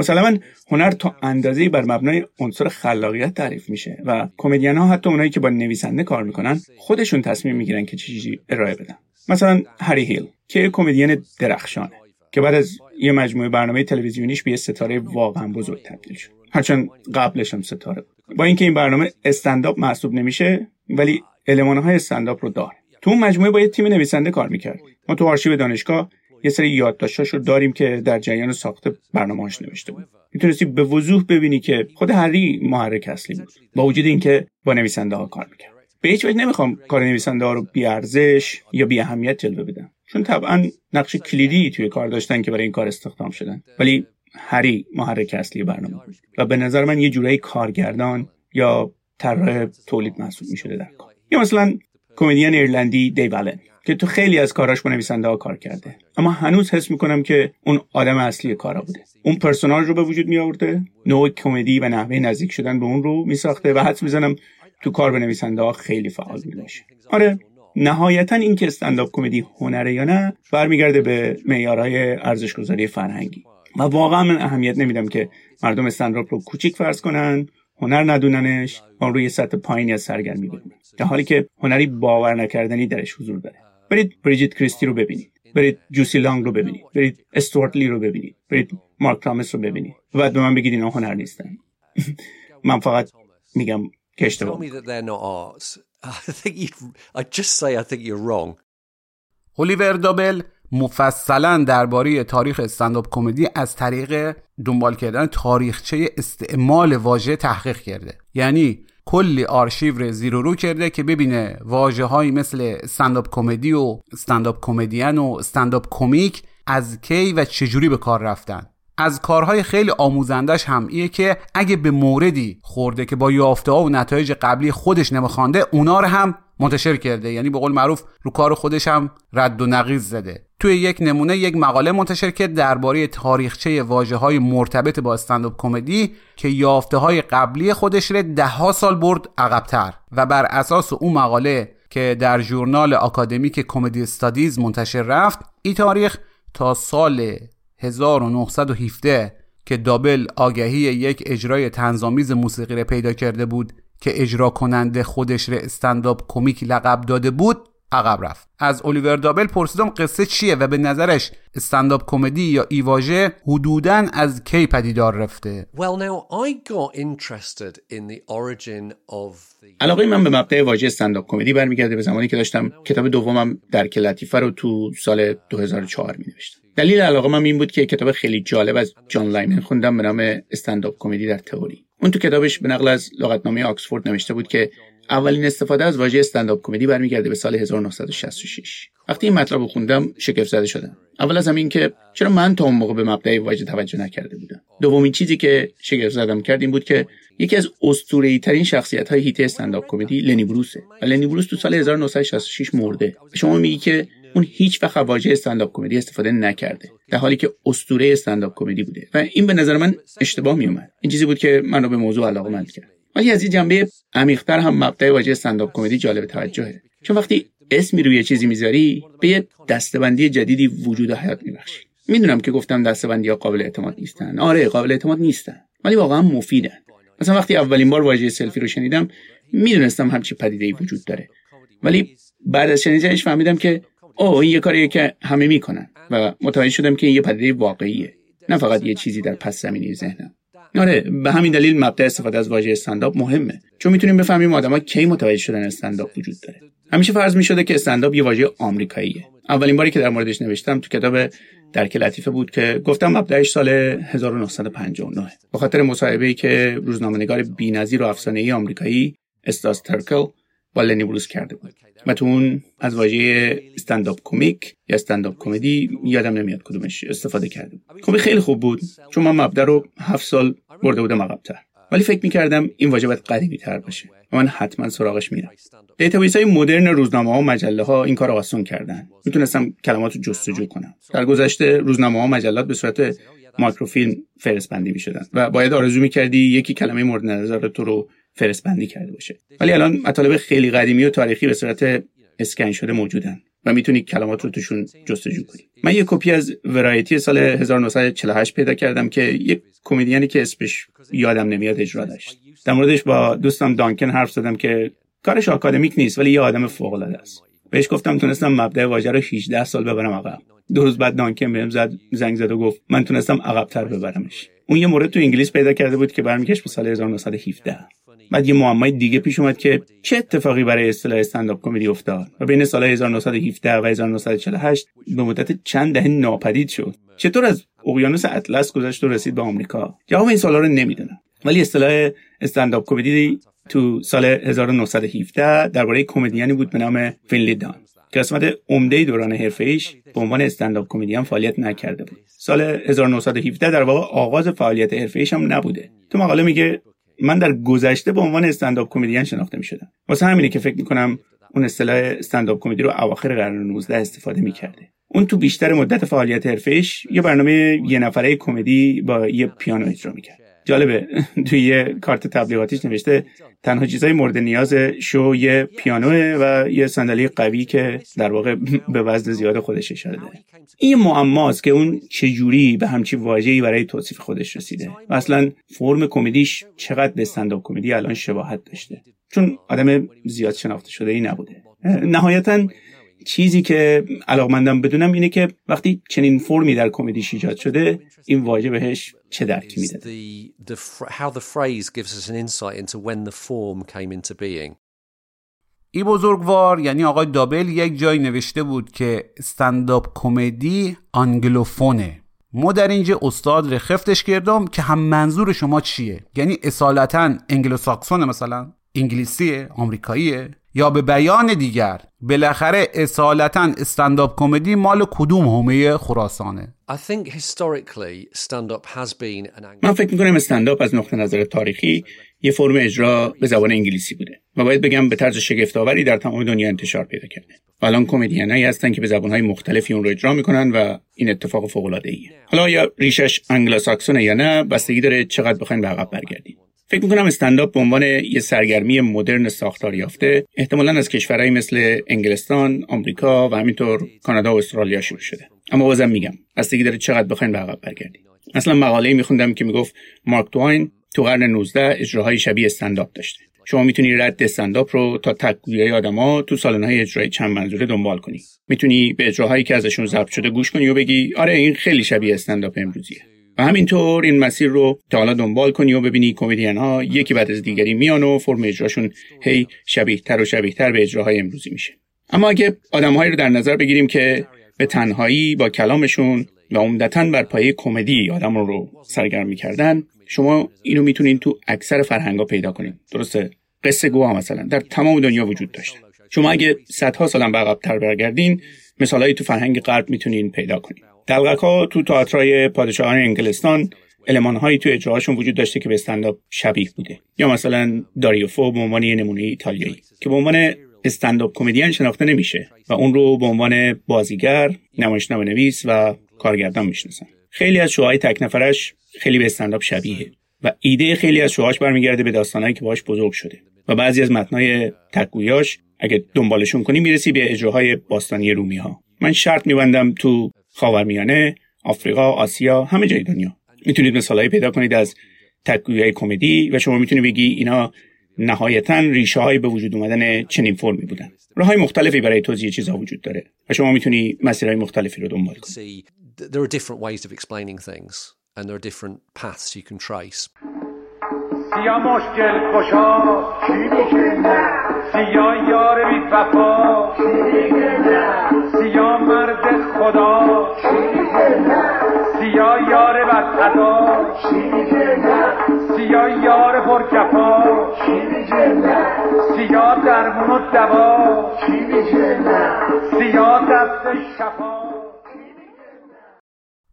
مثلا هنر تا اندازه بر مبنای عنصر خلاقیت تعریف میشه و کمدین ها حتی اونایی که با نویسنده کار می‌کنن خودشون تصمیم می‌گیرن که چه چیزی ارائه بدن. مثلا هری هیل که کمدین درخشانه. که بعد از یه مجموعه برنامه تلویزیونیش به یه ستاره واقعا بزرگ تبدیل شد. هرچند قبلش هم ستاره بود. با اینکه این برنامه استنداپ محسوب نمیشه ولی های استنداپ رو داره. تو اون مجموعه با یه تیم نویسنده کار می‌کرد. ما تو آرشیو دانشگاه یه سری یادداشتاش رو داریم که در جریان ساخت برنامه‌اش نوشته بود. می‌تونستی به وضوح ببینی که خود هری محرک اصلی بود. با وجود اینکه با نویسنده ها کار می‌کرد. به هیچ وجه نمی‌خوام کار نویسنده ها رو بی ارزش یا بی اهمیت جلوه بدم. چون طبعا نقش کلیدی توی کار داشتن که برای این کار استخدام شدن. ولی هری محرک اصلی برنامه بود. و به نظر من یه جورایی کارگردان یا طراح تولید محسوب می‌شده در کار. یا مثلا کمدین ایرلندی دیو که تو خیلی از کاراش با نویسنده ها کار کرده. اما هنوز حس می‌کنم که اون آدم اصلی کارا بوده. اون پرسوناژ رو به وجود می آورده نوع کمدی و نحوه نزدیک شدن به اون رو می ساخته و حدس می‌زنم تو کار به نویسنده ها خیلی فعال باشه آره نهایتا این که استنداپ کمدی هنره یا نه برمیگرده به معیارهای ارزشگذاری فرهنگی. و واقعا من اهمیت نمیدم که مردم استنداپ رو کوچیک فرض کنن هنر ندوننش و روی سطح پایینی از سرگرمی ببینن. در حالی که هنری باور نکردنی درش حضور داره. برید بریجیت کریستی رو ببینید. برید جوسی لانگ رو ببینید. برید استوارت لی رو ببینید. برید مارک تامس رو ببینید. و بعد به من بگید اینا هنر نیستن. [laughs] من فقط میگم که اشتباه. الیور دابل مفصلا درباره تاریخ استنداپ کمدی از طریق دنبال کردن تاریخچه استعمال واژه تحقیق کرده. یعنی کلی آرشیو رو زیر رو کرده که ببینه واجه هایی مثل استنداپ کمدی و استنداپ کمدین و استنداپ کمیک از کی و چجوری به کار رفتن. از کارهای خیلی آموزندش هم ایه که اگه به موردی خورده که با یافته و نتایج قبلی خودش نمیخوانده اونا رو هم منتشر کرده. یعنی به قول معروف رو کار خودش هم رد و نقیز زده. توی یک نمونه یک مقاله منتشر کرد درباره تاریخچه واجه های مرتبط با استنداپ کمدی که یافته های قبلی خودش رو ده ها سال برد عقبتر. و بر اساس اون مقاله که در ژورنال آکادمیک کمدی استادیز منتشر رفت این تاریخ تا سال 1917 که دابل آگهی یک اجرای تنظامیز موسیقی را پیدا کرده بود که اجرا کننده خودش را استنداپ کمیک لقب داده بود عقب رفت. از الیور دابل پرسیدم قصه چیه و به نظرش استنداپ کمدی یا ایواژه حدودا از کی پدیدار رفته؟ علاقه من به مبدع واژه استنداپ کمدی برمیگرده به زمانی که داشتم کتاب دومم در کلاتیفه رو تو سال 2004 می نوشتم دلیل علاقه این بود که کتاب خیلی جالب از جان لایمن خوندم به نام استنداپ کمدی در تئوری. اون تو کتابش به نقل از لغتنامه آکسفورد نوشته بود که اولین استفاده از واژه استنداپ کمدی برمیگرده به سال 1966 وقتی این مطلب رو خوندم شگفت زده شدم. اول از همین که چرا من تا اون موقع به مبدأ واژه توجه نکرده بودم؟ دومین چیزی که شگفت زدم کرد این بود که یکی از اسطوره‌ای ترین شخصیت های هیت استنداپ کمدی لنی بروسه. و لنی بروس تو سال 1966 مرده. شما میگی که اون هیچ وقت واژه استنداپ کمدی استفاده نکرده در حالی که اسطوره استنداپ کمدی بوده. و این به نظر من اشتباه میومد این چیزی بود که منو به موضوع علاقه‌مند کرد. ولی از این جنبه عمیق‌تر هم مبدأ واژه استنداپ کمدی جالب توجهه. چون وقتی اسمی روی چیزی می‌ذاری به یه دستبندی جدیدی وجود و حیات میبخشی. می‌دونم که گفتم دستبندی ها قابل اعتماد نیستن. آره قابل اعتماد نیستن. ولی واقعا مفیدن. مثلا وقتی اولین بار واژه سلفی رو شنیدم می‌دونستم همچی پدیده ای وجود داره. ولی بعد از شنیدنش فهمیدم که او این یه کاریه که همه می‌کنن و متوجه شدم که این یه پدیده واقعیه نه فقط یه چیزی در پس زمینی ذهنم. آره به همین دلیل مبدا استفاده از واژه استنداپ مهمه. چون می‌تونیم بفهمیم آدما کی متوجه شدن استنداپ وجود داره. همیشه فرض می‌شده که استنداپ یه واژه آمریکاییه. اولین باری که در موردش نوشتم تو کتاب درک لطیفه بود که گفتم مبدأش سال 1959 به خاطر مصاحبه ای که روزنامه‌نگار بی‌نظیر و افسانه‌ای آمریکایی استاس ترکل با لنی بروس کرده بود. اون از واژه استنداپ کمیک یا استنداپ کمدی یادم نمیاد کدومش استفاده کرده خب خیلی خوب بود چون من مبدا رو هفت سال برده بودم عقبتر. ولی فکر می‌کردم این واژه باید قدیمی تر باشه و من حتما سراغش میرم. database های مدرن روزنامه ها و مجله ها این کار آسان کردن. می‌تونستم کلمات رو جستجو کنم. در گذشته روزنامه ها و مجلات به صورت میکروفیلم فهرست‌بندی می‌شدن و باید آرزو می‌کردی یکی کلمه مورد نظر تو رو فهرست‌بندی کرده باشه. ولی الان مطالب خیلی قدیمی و تاریخی به صورت اسکن شده موجودن و می‌تونی کلمات رو توشون جستجو کنی. من یه کپی از Variety سال 1948 پیدا کردم که یک کمدیانی که اسمش یادم نمیاد اجرا داشت. در موردش با دوستم دانکن حرف زدم که کارش آکادمیک نیست ولی یه آدم فوق العاده است. بهش گفتم تونستم مبدأ واژه رو 18 سال ببرم عقب. دو روز بعد دانکن بهم زد زنگ زد و گفت من تونستم عقبتر ببرمش. اون یه مورد تو انگلیس پیدا کرده بود که برمیگشت به سال 1917 بعد یه معمای دیگه پیش اومد که چه اتفاقی برای اصطلاح استنداپ کمدی افتاد و بین سال 1917 و 1948 به مدت چند دهه ناپدید شد. چطور از اقیانوس اطلس گذشت و رسید به آمریکا؟ جواب این سوالا رو نمی‌دونم. ولی اصطلاح استنداپ کمدی تو سال 1917 درباره کمدیانی بود به نام فینلی دان که قسمت عمده دوران حرفه به عنوان استنداپ کمدین فعالیت نکرده بود. سال 1917 در واقع آغاز فعالیت حرفه هم نبوده. تو مقاله میگه من در گذشته به عنوان استنداپ کمدین شناخته می‌شدم. واسه همینه که فکر می‌کنم اون اصطلاح استنداپ کمدی رو اواخر قرن 19 استفاده می‌کرده. اون تو بیشتر مدت فعالیت حرفه‌ایش یه برنامه یه نفره کمدی با یه پیانو اجرا می‌کرد. جالبه. [laughs] توی یه کارت تبلیغاتیش نوشته تنها چیزای مورد نیاز شو یه پیانوه و یه صندلی قوی که در واقع [laughs] به وزن زیاد خودش اشاره داره. این معماست که اون چجوری به همچی واژه‌ای برای توصیف خودش رسیده. و اصلا فرم کمدیش چقدر به استنداپ کمدی الان شباهت داشته. چون آدم زیاد شناخته شده ای نبوده. نهایتا چیزی که علاقمندم بدونم اینه که وقتی چنین فرمی در کمدیش ایجاد شده این واژه بهش چه درکی میده؟ ای بزرگوار یعنی آقای دابل یک جای نوشته بود که استنداپ کمدی آنگلوفونه ما در اینجا استاد رخفتش کردم که هم منظور شما چیه؟ یعنی اصالتا انگلوساکسونه مثلا انگلیسیه آمریکاییه. یا به بیان دیگر بالاخره اصالتا استنداپ کمدی مال کدوم حومه خراسانه؟ من فکر می‌کنم استنداپ از نقطه نظر تاریخی یه فرم اجرا به زبان انگلیسی بوده و باید بگم به طرز شگفتآوری در تمام دنیا انتشار پیدا کرده. و الان کمدینایی هستن که به زبانهای مختلفی اون رو اجرا می‌کنن و این اتفاق فوق العاده ایه حالا یا ریشش انگلوساکسونه یا نه بستگی داره چقدر بخواین به عقب برگردید فکر می‌کنم استنداپ به عنوان یه سرگرمی مدرن ساختار یافته احتمالا از کشورهایی مثل انگلستان، آمریکا و همینطور کانادا و استرالیا شروع شده. اما بازم میگم بستگی داره چقدر بخواین به عقب برگردید. اصلا مقاله میخوندم که می‌گفت مارک توین تو قرن 19 اجراهای شبیه استنداپ داشته. شما می‌تونی رد استنداپ رو تا تکگویی آدما تو سالن‌های اجرای چند منظوره دنبال کنی. می‌تونی به اجراهایی که ازشون ضبط شده گوش کنی و بگی آره این خیلی شبیه استنداپ امروزیه. همینطور این مسیر رو تا حالا دنبال کنی و ببینی کمدین ها یکی بعد از دیگری میان و فرم اجراشون هی شبیه تر و شبیه تر به اجراهای امروزی میشه. اما اگه آدمهایی رو در نظر بگیریم که به تنهایی با کلامشون و عمدتا بر پایه کمدی آدم رو سرگرم می‌کردن شما اینو می‌تونین تو اکثر فرهنگا پیدا کنین. درسته؟ قصه گوها مثلا در تمام دنیا وجود داشتن شما اگه صدها سالم به عقبتر برگردین مثالهایی تو فرهنگ غرب می‌تونین پیدا کنین. دلغک ها تو تئاترای پادشاهان انگلستان علمان هایی تو اجراهاشون وجود داشته که به استنداپ شبیه بوده. یا مثلا داریوفو به عنوان یه نمونه ایتالیایی که به عنوان استنداپ کمدین شناخته نمیشه و اون رو به عنوان بازیگر نمایشنامه نویس و کارگردان می‌شناسن. خیلی از شوهای تک نفرش خیلی به استنداپ شبیه و ایده خیلی از شوهاش برمیگرده به داستانهایی که باهاش بزرگ شده و بعضی از متنای تکگویاش اگه دنبالشون کنی می‌رسی به اجراهای باستانی رومی ها من شرط میبندم تو خاورمیانه آفریقا آسیا همه جای دنیا. می‌تونید مثالهایی پیدا کنید از تکگویی کمدی و شما می‌تونید بگی اینا نهایتا ریشه های به وجود اومدن چنین فرمی بودن. راه های مختلفی برای توضیح چیزها وجود داره و شما می‌تونی مسیرهای مختلفی رو دنبال کنید سیا مشکل کشا. کی میگه نه سیا یار بی وفا. کی میگه نه سیا مرد خدا. کی میگه نه سیا یار بدقضا کی میگه نه سیا یار پرجفا کی میگه نه سیا درمون و دوا کی میگه نه سیا دست شفا.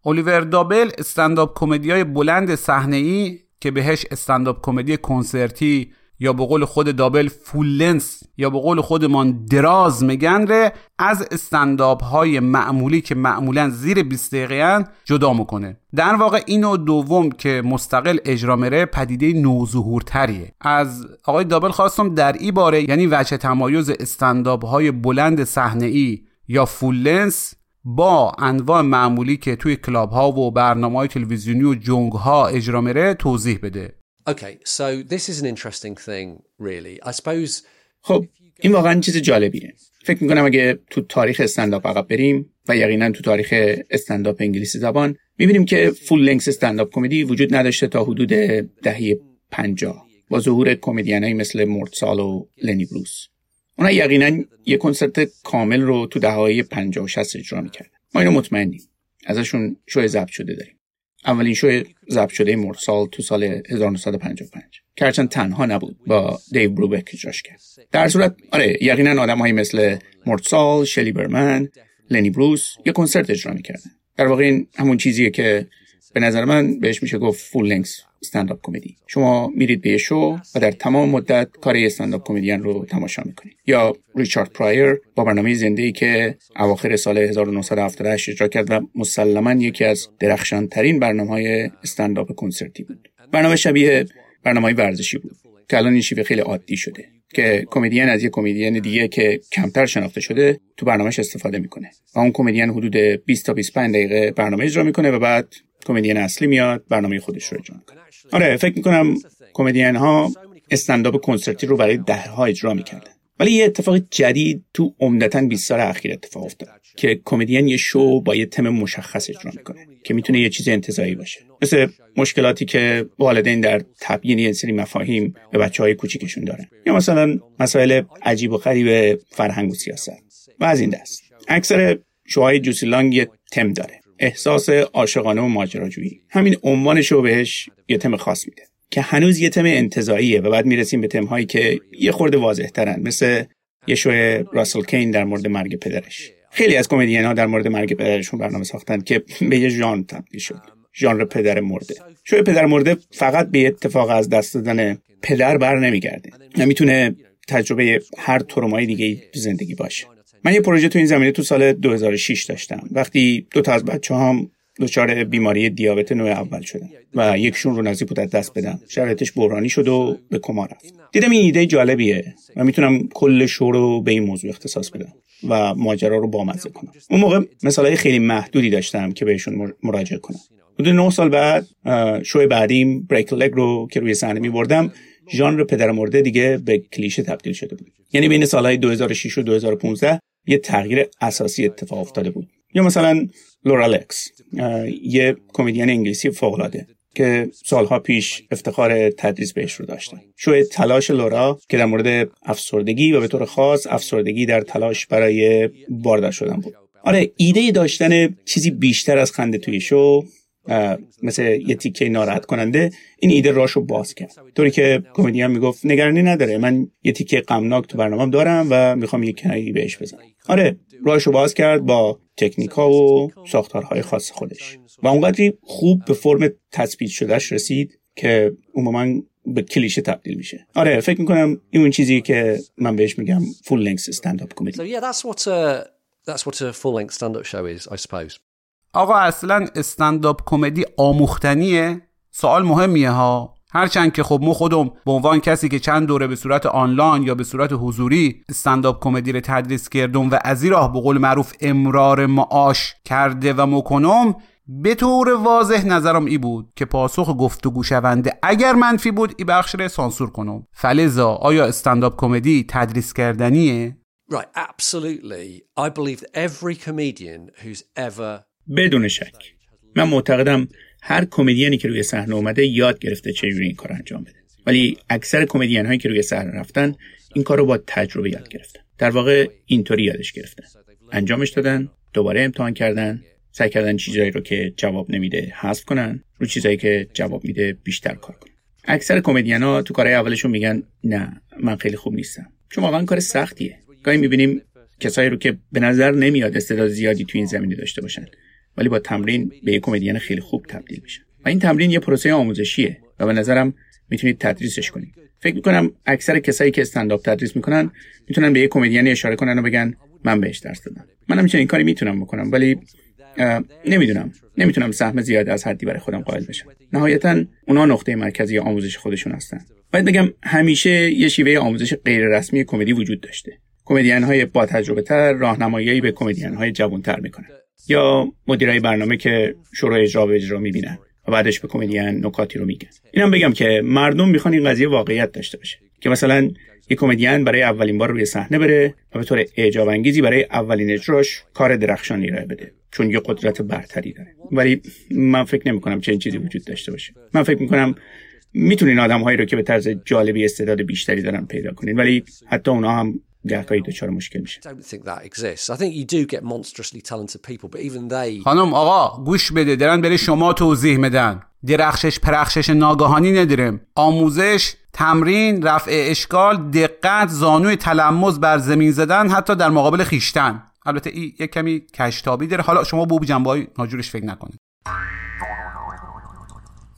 الیور دابل استنداپ کمدی های بلند صحنه ای که بهش استنداپ کمدی کنسرتی یا به قول خود دابل فول لنس یا به قول خودمان دراز میگن ره از استنداپ های معمولی که معمولا زیر 20 دقیقه جدا می‌کنه. در واقع اینو دوم که مستقل اجرا مره پدیده نوظهورتریه. از آقای دابل خواستم در ای باره یعنی وجه تمایز استنداپ های بلند صحنه ای یا full-length با انواع معمولی که توی کلاب ها و برنامه های تلویزیونی و جنگ ها اجرا میره توضیح بده. Okay, so this is an interesting thing really. I suppose خب این واقعا چیز جالبیه. فکر می‌کنم اگه تو تاریخ استنداپ عقب بریم و یقینا تو تاریخ استنداپ انگلیسی زبان می‌بینیم که full-length استنداپ کمدی وجود نداشته تا حدود دهه 50 با ظهور کمدینایی مثل مورت سال و لنی بروس. اونا یقینا یه کنسرت کامل رو تو دههای 50 و 60 اجرا می‌کردن. ما اینو مطمئنیم. ازشون شو ضبط شده داریم. اولین شو ضبط شده مرسال تو سال 1955 که هرچند تنها نبود با دیو بروبک اجراش کرد. در صورت آره یقینا آدمهایی مثل مرسال شلی برمن لنی بروس یه کنسرت اجرا می‌کردن. در واقع این همون چیزیه که به نظر من بهش میشه گفت فول لنگس استنداپ کمدی شما میرید به شو و در تمام مدت کار استنداپ کمدین رو تماشا می‌کنید. یا ریچارد پرایر با برنامه زنده ای که اواخر سال 1978 اجرا کرد و مسلما یکی از درخشان ترین برنامه های استنداپ کنسرتی بود. برنامه شبیه برنامه ورزشی بود که الان این خیلی عادی شده که کمدین از یک کمدین دیگه که کمتر شناخته شده تو برنامهش استفاده می‌کنه. و اون کمدین حدود 20 تا 25 دقیقه برنامه اجرا می‌کنه و بعد کمدین اصلی میاد برنامه خودش رو اجرا می‌کنه. آره فکر می‌کنم کمدین ها استنداپ کنسرتی رو برای ده ها اجرا می‌کردن. ولی یه اتفاق جدید تو عمدتا 20 سال اخیر اتفاق افتاد که کمدین یه شو با یه تم مشخص اجرا می‌کنه که می‌تونه یه چیز انتظایی باشه. مثل مشکلاتی که والدین در تبیین یه سری مفاهیم به بچه های کوچیکشون دارن. یا مثلا مسائل عجیب و غریب فرهنگ و سیاست. و از این دست. اکثر شوهای جوسی لانگ یه تم داره. احساس عاشقانه و ماجراجویی. همین عنوان شو بهش یه تم خاص میده که هنوز یه تم انتظاییه و بعد می‌رسیم به تم هایی که یه خورده واضح ترن مثل یه شو راسل کین در مورد مرگ پدرش. خیلی از کمدین ها در مورد مرگ پدرشون برنامه ساختن که به یه ژانر تبدیل شد. ژانر پدر مرده. شو پدر مرده فقط به اتفاق از دست دادن پدر بر نمیگرده. نمی‌تونه تجربه هر ترومای دیگه زندگی باشه. من یه پروژه تو این زمینه تو سال 2006 داشتم. وقتی دو تا از بچه هم دچار بیماری دیابت نوع اول شدن و یکشون رو نزدیک بود دست بدم شرایطش بحرانی شد و به کما رفت. دیدم این ایده جالبیه و می‌تونم کل شو رو به این موضوع اختصاص بدم و ماجرا رو بامزه کنم. اون موقع مثالهای خیلی محدودی داشتم که بهشون مراجعه کنم. حدود 9 سال بعد شو بعدیم بریک لگ رو که روی صحنه می بردم ژانر پدر مرده دیگه به کلیشه تبدیل شده بود. یعنی بین سالهای 2006 و 2015 یه تغییر اساسی اتفاق افتاده بود. یا مثلا لورا لکس یه کمدین انگلیسی فوق‌العاده که سالها پیش افتخار تدریس بهش رو داشتن شو تلاش لورا که در مورد افسردگی و به طور خاص افسردگی در تلاش برای باردار شدن بود. آره ایده داشتن چیزی بیشتر از خنده توی شو مثل یه تیکه ناراحت کننده این ایده راشو باز کرد. طوری که کمدین می‌گفت نگرانی نداره من یه تیکه غمناک تو برنامه‌ام دارم و می‌خوام یه کنایی بهش بزنم. آره راهشو باز کرد با تکنیک ها و ساختارهای خاص خودش. و اونقدری خوب به فرم تثبیت شدهش رسید که عموما به کلیشه تبدیل میشه. آره فکر می‌کنم این اون چیزی که من بهش میگم فول لنگس استند اپ کمدی So yeah, that's what a that's what a full length stand up show is, I suppose. آقا اصلا استنداپ کمدی آموختنیه؟ سوال مهمیه ها. هرچند که خب ما خودم به عنوان کسی که چند دوره به صورت آنلاین یا به صورت حضوری استنداپ کمدی رو تدریس کردم و از این راه به قول معروف امرار معاش کرده و مکنم به طور واضح نظرم ای بود که پاسخ گفتگو شونده اگر منفی بود ای بخش رو سانسور کنم. فلزا آیا استنداپ کمدی تدریس کردنیه Right, absolutely. I believe that every comedian who's ever بدون شک. من معتقدم هر کمدیانی که روی صحنه اومده یاد گرفته چجوری این کار انجام بده. ولی اکثر کمدین هایی که روی صحنه رفتن این کار رو با تجربه یاد گرفتن. در واقع اینطوری یادش گرفتن. انجامش دادن دوباره امتحان کردن سعی کردن چیزایی رو که جواب نمیده حذف کنن رو چیزایی که جواب میده بیشتر کار کنن. اکثر کمدین ها تو کارهای اولشون میگن نه من خیلی خوب نیستم. چون واقعا کار سختیه. گاهی می‌بینیم کسایی رو که به نظر نمیاد استعداد زیادی تو این زمینه داشته باشن. ولی با تمرین به یک کمدین خیلی خوب تبدیل میشن و این تمرین یه پروسه آموزشیه و به نظرم می‌تونید تدریسش کنید. فکر می‌کنم اکثر کسایی که استنداپ تدریس می‌کنن می‌تونن به یک کمدین اشاره کنن و بگن من بهش درس دادم. منم چنین کاری می‌تونم بکنم ولی نمی‌دونم. نمی‌تونم سهم زیاد از حدی برای خودم قائل بشم. نهایتا اونا نقطه مرکزی آموزش خودشون هستن. باید بگم همیشه یه شیوه آموزش غیر رسمی کمدی وجود داشته. کمدین های با تجربه تر راهنمایی به کمدین های جوان تر می‌کنن. یا مدیرای برنامه که شروع اجرا به اجرا می‌بینن و بعدش به کمدین نکاتی رو میگن. اینم بگم که مردم می‌خوان این قضیه واقعیت داشته باشه که مثلا یه کمدین برای اولین بار روی صحنه بره و به طور اعجاب انگیزی برای اولین اجراش کار درخشانی ارائه بده چون یه قدرت برتری داره. ولی من فکر نمی کنم چنین چیزی وجود داشته باشه. من فکر می کنم می‌تونین آدم هایی رو که به طرز جالبی استعداد بیشتری دارن پیدا کنین ولی حتی اونا هم گهگاهی دچار مشکل میشه خانم آقا گوش بده دارن برای شما توضیح میدن درخشش پرخشش ناگهانی نداریم آموزش تمرین رفع اشکال دقت زانوی تلمز بر زمین زدن حتی در مقابل خیشتن البته این یک کمی کشتابی داره حالا شما بو جنبه های ناجورش فکر نکنید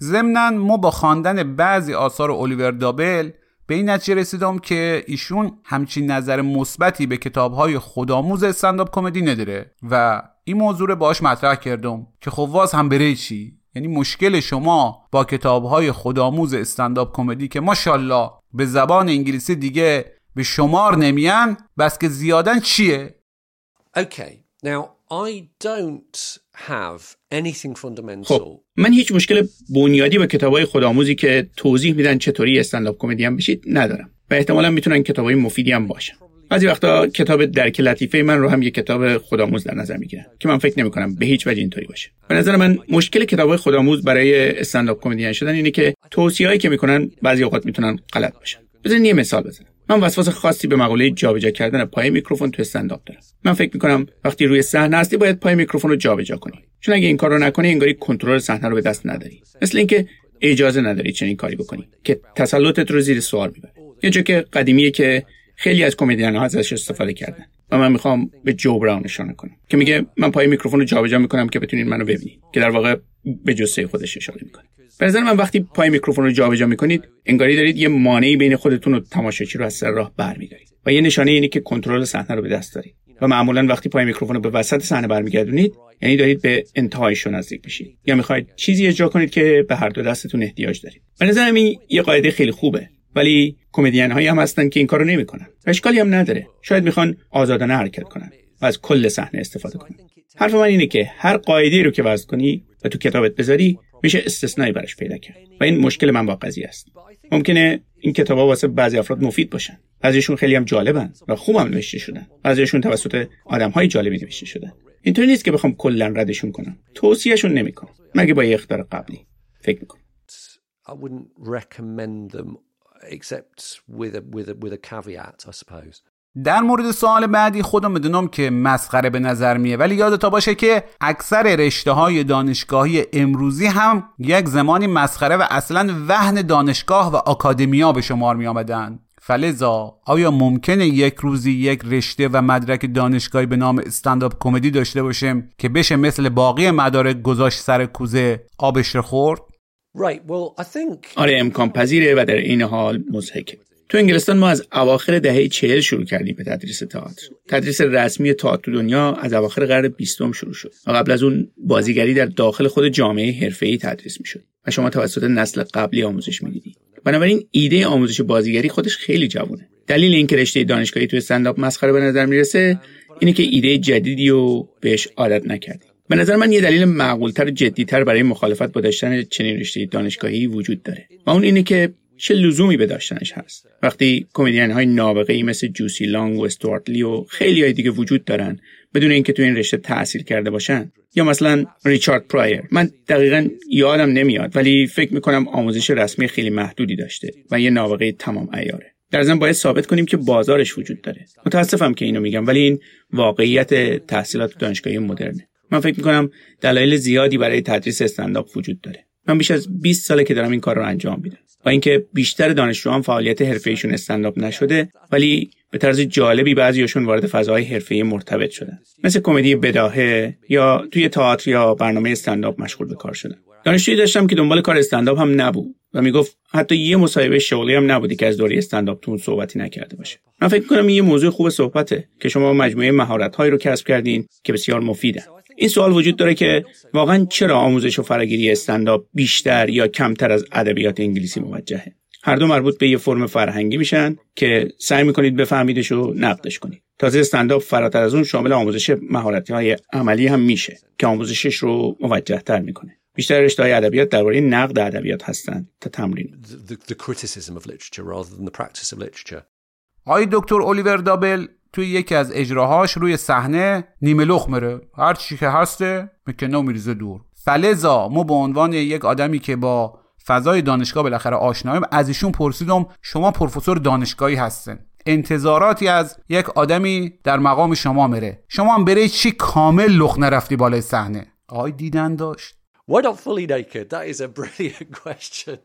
ضمنا ما با خواندن بعضی آثار الیور دابل به این نتیجه رسیدم که ایشون همچین نظر مثبتی به کتابهای خودآموز استنداپ کمدی نداره و این موضوع رو باش مطرح کردم که خب واز هم بره چی یعنی مشکل شما با کتابهای خودآموز استنداپ کمدی که ماشاءالله به زبان انگلیسی دیگه به شمار نمیان بس که زیادن چیه Okay. Now I don't have anything fundamental. خب من هیچ مشکل بنیادی با کتابای خودآموزی که توضیح میدن چطوری استنداپ کمدی هم بشید ندارم. و احتمالا می‌تونن کتابای مفیدی هم باشن. بعضی وقتا کتاب درک لطیفه من رو هم یه کتاب خودآموز در نظر می‌گیرن که من فکر نمی کنم به هیچ وجه اینطوری باشه. به نظر من مشکل کتابای خودآموز برای استنداپ کمدین شدن اینه که توصیه‌هایی که می‌کنن بعضی اوقات می‌تونن غلط باشن. بزنین یه مثال بزنم. من وسواس خاصی به مقوله جابجا کردن پای میکروفون تو استنداپ دارم. من فکر می‌کنم وقتی روی صحنه هستی باید پای میکروفون رو جابجا کنی. چون اگه این کار رو نکنی انگاری کنترل صحنه رو به دست نداری. مثل اینکه اجازه نداری چنین کاری بکنی که تسلطت رو زیر سوال می‌بره یه جا که قدیمیه که خیلی از کمدین ها ازش استفاده کردن. و من می‌خوام به جو براون اشاره کنم که میگه من پای میکروفون رو جابجا می‌کنم که بتونین منو ببینید که در واقع به جسه خودش اشاره می‌کنه. به نظر من وقتی پای میکروفون رو جابجا می‌کنید انگاری دارید یه مانعی بین خودتون و تماشاچی رو از سر راه برمیدارید و یه نشانه اینه که کنترل صحنه رو به دست دارید و معمولا وقتی پای میکروفون رو به وسط صحنه برمیگردونید یعنی دارید به انتهایش نزدیک میشید. یا می‌خواید چیزی اجرا کنید که به هر دو دستتون احتیاج دارید. به نظر این یه قاعده خیلی خوبه ولی کمدین هایی هم هستن که این کارو نمی‌کنن اشکالی هم نداره. شاید می‌خوان آزادانه حرکت کنن و از کل صحنه استفاده کنن. حرف من اینه که هر قاعده رو که وضع کنی و تو کتابت بذاری میشه استثنایی براش پیدا کرد. و این مشکل من با قضیه است. ممکنه این کتابا واسه بعضی افراد مفید باشن. بعضیشون خیلی هم جالبن و خوبم نوشته شدن. بعضیشون توسط آدمهای جالبی نوشته شدن. اینطوری نیست که بخوام کلا ردشون کنم. توصیهشون نمی‌کنم. مگه با یه اختار قبلی. فکر می‌کنم. I wouldn't recommend them except with a with a with a caveat, I suppose. در مورد سوال بعدی خودم می‌دونم که مسخره به نظر میه ولی یادتا باشه که اکثر رشته های دانشگاهی امروزی هم یک زمانی مسخره و اصلا وهن دانشگاه و آکادمیا به شمار می آمدن فلزا آیا ممکنه یک روزی یک رشته و مدرک دانشگاهی به نام استنداپ کمدی داشته باشیم که بشه مثل باقی مدارک گذاشت سر کوزه آبش خورد؟ آره امکان پذیره و در این حال مزهکه تو انگلستان ما از اواخر دهه چهل شروع کردیم به تدریس تئاتر. تدریس رسمی تئاتر تو دنیا از اواخر قرن بیستم شروع شد و قبل از اون بازیگری در داخل خود جامعه حرفه‌ای تدریس می‌شد و شما توسط نسل قبلی آموزش می‌دیدید. بنابراین ایده آموزش بازیگری خودش خیلی جوونه دلیل اینکه رشته دانشگاهی تو استنداپ مسخره به نظر می‌رسه اینه که ایده جدیدی و بهش عادت نکردیم. به نظر من یه دلیل معقولتر و جدیتر برای مخالفت با داشتن چنین رشته دانشگاهی وجود داره و اون اینه که چه لزومی به داشتنش هست. وقتی کمدین های نابغه ای مثل جوسی لانگ و استوارت لی خیلی های دیگه وجود دارن بدون اینکه تو این رشته تاثیر کرده باشن یا مثلا ریچارد پرایر. من دقیقا یادم نمیاد ولی فکر می‌کنم آموزش رسمی خیلی محدودی داشته و یه نابغه تمام ایاره. در ضمن باید ثابت کنیم که بازارش وجود داره. متاسفم که اینو میگم ولی این واقعیت تحصیلات دانشگاهی مدرنه. من فکر می‌کنم دلایل زیادی برای تدریس استنداپ وجود داره. من بیش از 20 ساله که دارم این کار رو انجام میدم. و اینکه بیشتر دانشجویان فعالیت حرفه‌ایشون استنداپ نشده ولی به طرز جالبی بعضیشون وارد فضاهای حرفه‌ای مرتبط شدن. مثل کمدی بداهه یا توی تئاتر یا برنامه استنداپ مشغول به کار شدن. دانشجویی داشتم که دنبال کار استنداپ هم نبود و می‌گفت حتی یه مصاحبه شغلی هم نبودی که از دوره استنداپ تون صحبتی نکرده باشه. من فکر کنم این یه موضوع خوب صحبته که شما مجموعه مهارت رو کسب کردین که بسیار مفیدن. این سوال وجود داره که واقعا چرا آموزش و فراگیری استنداپ بیشتر یا کمتر از ادبیات انگلیسی موجهه؟ هر دو مربوط به یه فرم فرهنگی میشن که سعی می‌کنید بفهمیدش و نقدش کنید. تازه استنداپ فراتر از اون شامل آموزش مهارت های عملی هم میشه که آموزشش رو موجه تر می‌کنه. بیشتر رشته های ادبیات درباره نقد ادبیات هستند تا تمرین. آقای دکتر الیور دابل توی یکی از اجراهاش روی صحنه نیمه لخ مره هر چی که هسته می‌کنه میریزه دور. فلزا ما به عنوان یک آدمی که با فضای دانشگاه بالاخره آشناییم از ایشون پرسیدم شما پروفسور دانشگاهی هستن انتظاراتی از یک آدمی در مقام شما مره شما هم بره چی کامل لخ نرفتی بالای صحنه؟ آقای دیدن داشت. Why not fully naked? That is a brilliant [laughs] question.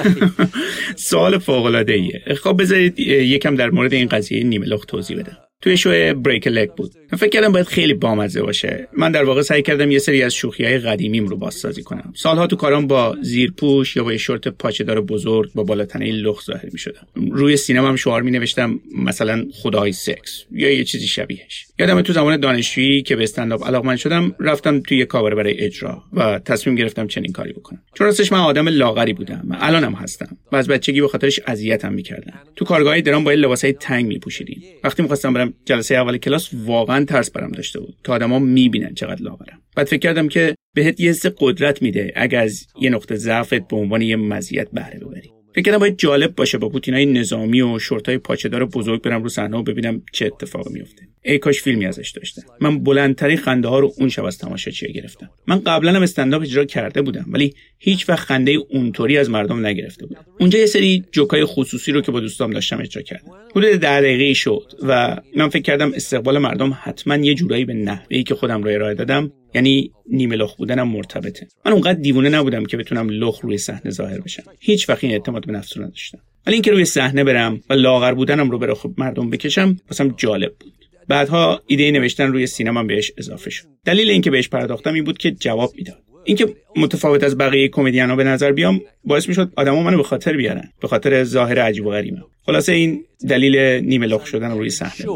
[laughs] سوال فوق العاده ایه. خب بذارید یکم در مورد این قضیه نیمه لخت توضیح بدم. توی شو بریک لگ بود. من فکر کردم باید خیلی بامزه باشه. من در واقع سعی کردم یه سری از شوخی های قدیمیم رو بازسازی کنم. سالها تو کارام با زیرپوش یا با یه شورت پاچه‌دار بزرگ با بالاتنه لخ ظاهر می شدم روی سینما هم شعار می نوشتم مثلا خدای سکس یا یه چیزی شبیهش. یادم تو زمان دانشجویی که به استنداپ علاقمند شدم رفتم توی یه کاباره برای اجرا و تصمیم گرفتم چنین کاری بکنم. چون راستش من آدم لاغری بودم. و الانم هستم. و از بچگی به خاطرش اذیتم می‌کردن. تو کارگاه درام با لباسای تنگ میپوشیدیم وقتی می‌خواستم برم جلسه اول کلاس واقعا ترس برم داشته بود. که آدما می‌بینن چقدر لاغرم. بعد فکر کردم که بهت یه حس قدرت میده اگر از یه نقطه ضعفت به عنوان یه مزیت بهره ببری. فکر کردم باید جالب باشه با پوتینای نظامی و شورتای پاچه‌دار بزرگ برم رو صحنه و ببینم چه اتفاقی میفته ای کاش فیلمی ازش داشتم. من بلندترین خنده ها رو اون شب از تماشاچی گرفتم. من قبلا هم استنداپ اجرا کرده بودم ولی هیچ وقت خنده اونطوری از مردم نگرفته بودم. اونجا یه سری جوکای خصوصی رو که با دوستام داشتم اجرا کردم. حدود ده دقیقه شد و من فکر کردم استقبال مردم حتما یه جورایی به نحوهی که خودم رو ارائه دادم یعنی نیمه لخ بودنم مرتبطه. من اونقدر دیوونه نبودم که بتونم لخ روی صحنه ظاهر بشم. هیچ وقت این به نفس رو نداشتم. ولی اینکه روی صحنه برم و لاغر بودنم رو به مردم بکشم واسم جالب بود. بعدها ایده نوشتن روی سینما بهش اضافه شد. دلیل اینکه بهش پرداختم این بود که جواب می‌داد. اینکه متفاوت از بقیه کمدین به نظر بیام باعث می‌شد آدما منو به خاطر بیارن به خاطر ظاهر عجیب و غریبم خلاصه این دلیل نیمه لخ شدن روی صحنه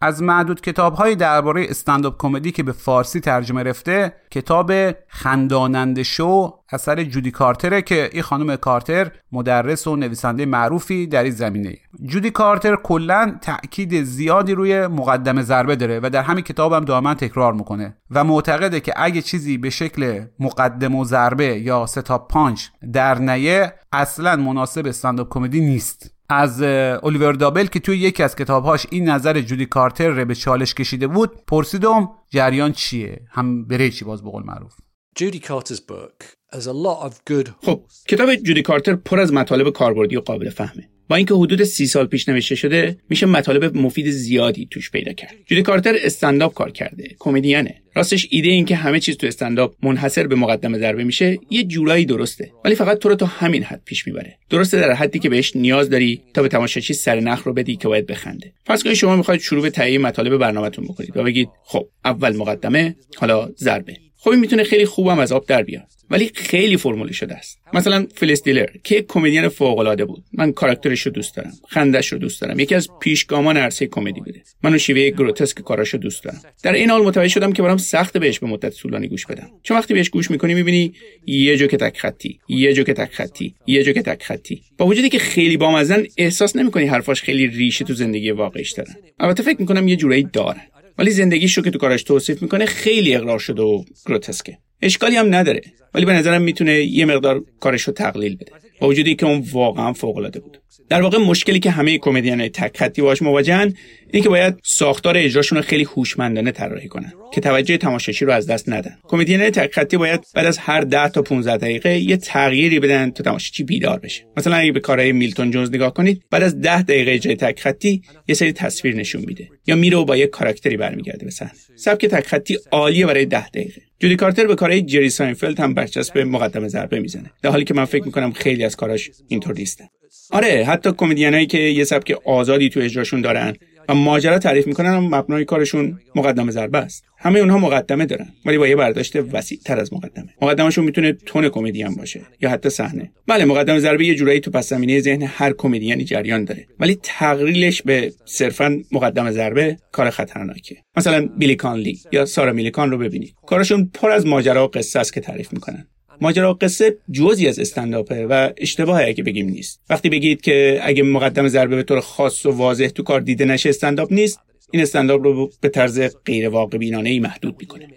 از معدود کتاب های درباره استنداپ کمدی که به فارسی ترجمه رفته کتاب خنداننده شو اثر جودی کارتره که این خانم کارتر مدرس و نویسنده معروفی در این زمینه جودی کارتر کلا تاکید زیادی روی مقدم ضربه داره و در همین کتاب هم دائما تکرار می‌کنه و معتقده که اگه چیزی به شکل مقدم و ضربه یا setup punch در نیه اصلا مناسب استنداپ کمدی نیست. از الیور دابل که توی یکی از کتابهاش این نظر جودی کارتر رو به چالش کشیده بود پرسیدم جریان چیه؟ هم بره چی باز به قول معروف؟ Judy Carter's book There's a lot of good خب کتاب جودی کارتر پر از مطالب کاربردی و قابل فهمه. با اینکه حدود سی سال پیش نوشته شده میشه مطالب مفید زیادی توش پیدا کرد. جودی کارتر استنداپ کار کرده کمدینه. راستش ایده این که همه چیز تو استنداپ منحصر به مقدمه ضربه میشه یه جورایی درسته. ولی فقط تو رو تا همین حد پیش می‌بره. درسته در حدی که بهش نیاز داری تا به تماشاچی سر نخ رو بدی که باید بخنده. فرض کنید شما می‌خواید شروع به تهیه مطالب برنامهتون بکنید و بگید خب اول مقدمه حالا ضربه. خب این می‌تونه خیلی خوبم از آب در بیاد. ولی خیلی فرموله شده است. مثلا فیلیس دیلر که کمدین فوق العاده بود. من کاراکترش رو دوست دارم. خندش رو دوست دارم. یکی از پیشگامان عرصه کمدی بوده. من شیوه گروتسک کاراش دوست دارم. در این حال متوجه شدم که برام سخت بهش به مدت طولانی گوش بدم. چون وقتی بهش گوش می‌کنی می‌بینی یه جوک تک خطی یه جوک تک خطی یه جوک تک خطی. با وجودی که خیلی بامزن احساس نمی‌کنی حرفاش خیلی ریشه تو زندگی واقعیش دارن. البته فکر می‌کنم یه جورایی دارن. ولی زندگیش رو که تو کاراش توصیف می‌کنه خیلی اقرار شده و گروتسکه. اشکالی هم نداره. ولی به نظرم می‌تونه یه مقدار کارش رو تقلیل بده. با وجودی که اون واقعا فوق العاده بود. در واقع مشکلی که همه کمدین تک خطی باهاش مواجهن اینه که باید ساختار اجراشون رو خیلی هوشمندانه طراحی کنن که توجه تماشاچی رو از دست ندن. کمدین تک خطی باید بعد از هر 10 تا 15 دقیقه یه تغییری بدن تا تماشاچی بیدار بشه. مثلا اگه به کارهای میلتون جونز نگاه کنید بعد از 10 دقیقه اجرای تک خطی یه سری تصویر نشون میده یا میره و با یه کاراکتری برمیگرده به صحنه. سبک تک خطی عالیه برای 10 دقیقه. جودی کارتر به کارهای جری ساینفلد هم برچسب مقدمه ضربه می‌زنه. در حالی که من فکر می‌کنم خیلی از کاراش اینطور نیستن. آره حتی کمدینایی که یه سبک آزادی تو اجراشون دارن و ماجرا تعریف می‌کنن و مبنای کارشون مقدمه ضربه است. همه اونها مقدمه دارن ولی با یه برداشت وسیع تر از مقدمه. مقدمهشون می‌تونه تون کمدین باشه یا حتی صحنه. بله مقدمه ضربه یه جورایی تو پس زمینه ذهن هر کمدینی جریان داره. ولی تقلیلش به صرفا مقدمه ضربه کار خطرناکه مثلا بیلی کانلی یا سارا میلیکان رو ببینید. کارشون پر از ماجرا و قصه است که تعریف می‌کنن. ماجرا قصه جزی از استنداپه و اشتباه اگه بگیم نیست. وقتی بگید که اگه مقدم ضربه به طور خاص و واضح تو کار دیده نشه استنداپ نیست این استنداپ رو به طرز غیر واقع بینانه ای محدود می‌کنه.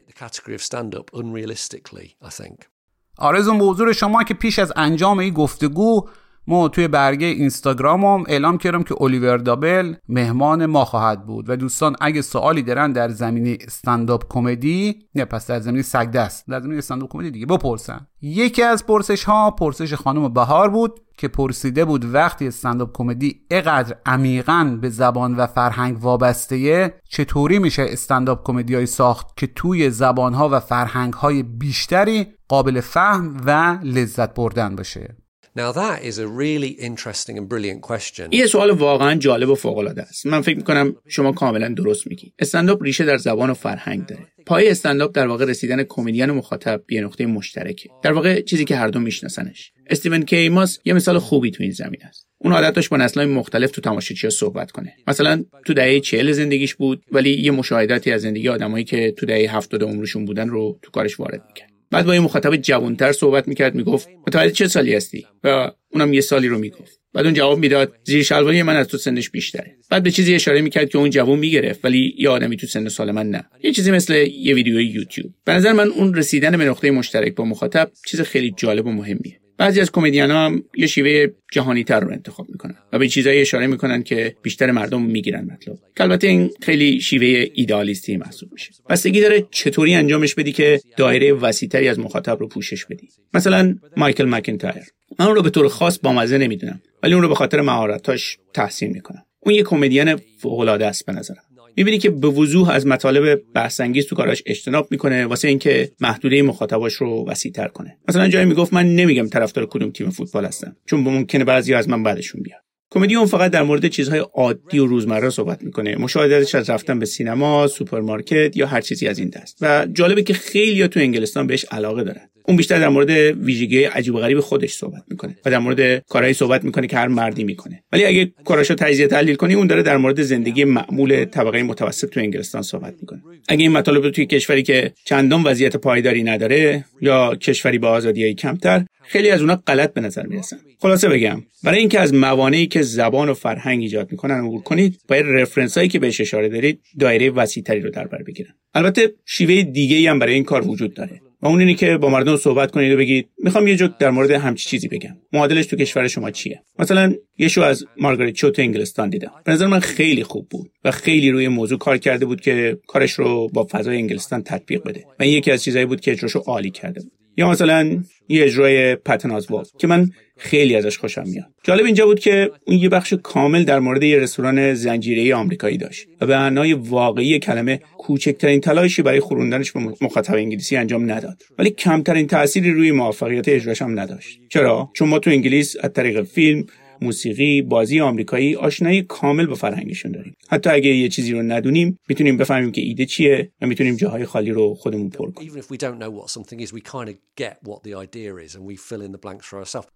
آرزون به حضور شما که پیش از انجام این گفتگو ما توی برگه اینستاگرامم اعلام کردم که الیور دابل مهمان ما خواهد بود. و دوستان اگه سوالی دارن در زمینه استنداپ کمدی نه پس در زمینه سگدست در زمینه استنداپ کمدی دیگه بپرسن. یکی از پرسش ها پرسش خانم بهار بود که پرسیده بود وقتی استنداپ کمدی اقدر عمیقا به زبان و فرهنگ وابسته چطوری میشه استنداپ کمدی ساخت که توی زبان ها و فرهنگ های بیشتری قابل فهم و لذت بردن باشه؟ Now that is a really interesting and brilliant question. یه سوال واقعا جالب و فوق العاده است. من فکر می‌کنم شما کاملا درست میگی. استنداپ ریشه در زبان و فرهنگ داره. پای استنداپ در واقع رسیدن کمدین مخاطب به نقطه مشترکه. در واقع چیزی که هر دو میشناسنش. استیون کیماس یه مثال خوبی تو این زمین است. اون عادت داشت با نسل‌های مختلف تو تماشاچی صحبت کنه. مثلا تو دهه 40 زندگیش بود ولی یه مشاهداتی از زندگی آدمایی که تو دهه 70 عمرشون بودن رو تو کارش وارد می‌کرد. بعد با یه مخاطب جوانتر صحبت می‌کرد می‌گفت متولد چه سالی هستی؟ و اونم یه سالی رو می‌گفت. بعد اون جواب می‌داد زیر شلواری من از تو سنش بیشتره. بعد به چیزی اشاره می‌کرد که اون جوان می‌گرفت ولی یه آدمی تو سن سال من نه. یه چیزی مثل یه ویدیوی یوتیوب. به نظر من اون رسیدن به نقطه مشترک با مخاطب چیز خیلی جالب و مهمیه. بعضی از کمدین ها هم یه شیوه جهانی تر رو انتخاب می‌کنن و به چیزایی اشاره می‌کنن که بیشتر مردم می‌گیرن مطلب. که البته این خیلی شیوه ایدالیستی محسوب میشه. بستگی داره چطوری انجامش بدی که دایره وسیعتری از مخاطب رو پوشش بدی. مثلا مایکل مکینتایر. من اون رو به طور خاص بامزه نمی‌دونم ولی اون رو به خاطر مهارتاش تحسین می‌کنم. اون یه کمدین فوق العاده است به نظرم. می‌بینی که به وضوح از مطالب بحثانگیز تو کاراش اجتناب می‌کنه واسه اینکه محدوده مخاطباش رو وسیعتر کنه. مثلا جایی می‌گفت من نمیگم طرفدار کدوم تیم فوتبال هستم چون ممکنه بعضیا از من بدشون بیاد کمدی اون فقط در مورد چیزهای عادی و روزمره صحبت می‌کنه. مشاهداتش از رفتن به سینما سوپرمارکت یا هر چیزی از این دست. و جالبه که خیلی تو انگلستان بهش علاقه دارن. اون بیشتر در مورد ویژگی عجیب و غریب خودش صحبت می‌کنه و در مورد کارهایی صحبت می‌کنه که هر مردی می‌کنه. ولی اگه کاراشو تجزیه تحلیل کنی اون داره در مورد زندگی معمول طبقه متوسط تو انگلستان صحبت می‌کنه. اگه این مطالب رو توی کشوری که چندان وضعیت پایداری نداره یا کشوری با آزادی کمتر خیلی از اونا غلط به نظر می‌رسن. خلاصه بگم برای اینکه از موانعی که زبان و فرهنگ ایجاد می‌کنن عبور کنید باید رفرنس هایی که بهش اشاره دارید دایره وسیعتری رو در بر بگیرن. البته شیوه دیگه هم برای این کار وجود داره. و اون اینه که با مردم صحبت کنید و بگید می‌خوام یه جوک در مورد همچی چیزی بگم. معادلش تو کشور شما چیه؟ مثلا یه شو از مارگارت چو تو انگلستان دیدم. به نظر من خیلی خوب بود و خیلی روی موضوع کار کرده بود که کارش رو با فضای انگلستان تطبیق بده. و این یکی از چیزایی بود که اجراشو عالی کرده بود. یا مثلا یه اجرای پتنازوال که من خیلی ازش خوشم میاد. جالب اینجا بود که اون یه بخش کامل در مورد یه رستوران زنجیره آمریکایی داشت و به معنای واقعی کلمه کوچکترین تلاشی برای خوروندنش به مخاطب انگلیسی انجام نداد. ولی کمترین تأثیری روی موفقیت اجراش هم نداشت. چرا؟ چون ما تو انگلیس از طریق فیلم موسیقی بازی آمریکایی آشنایی کامل با فرهنگشون داریم. حتی اگه یه چیزی رو ندونیم می‌تونیم بفهمیم که ایده چیه و می‌تونیم جاهای خالی رو خودمون پر کنیم.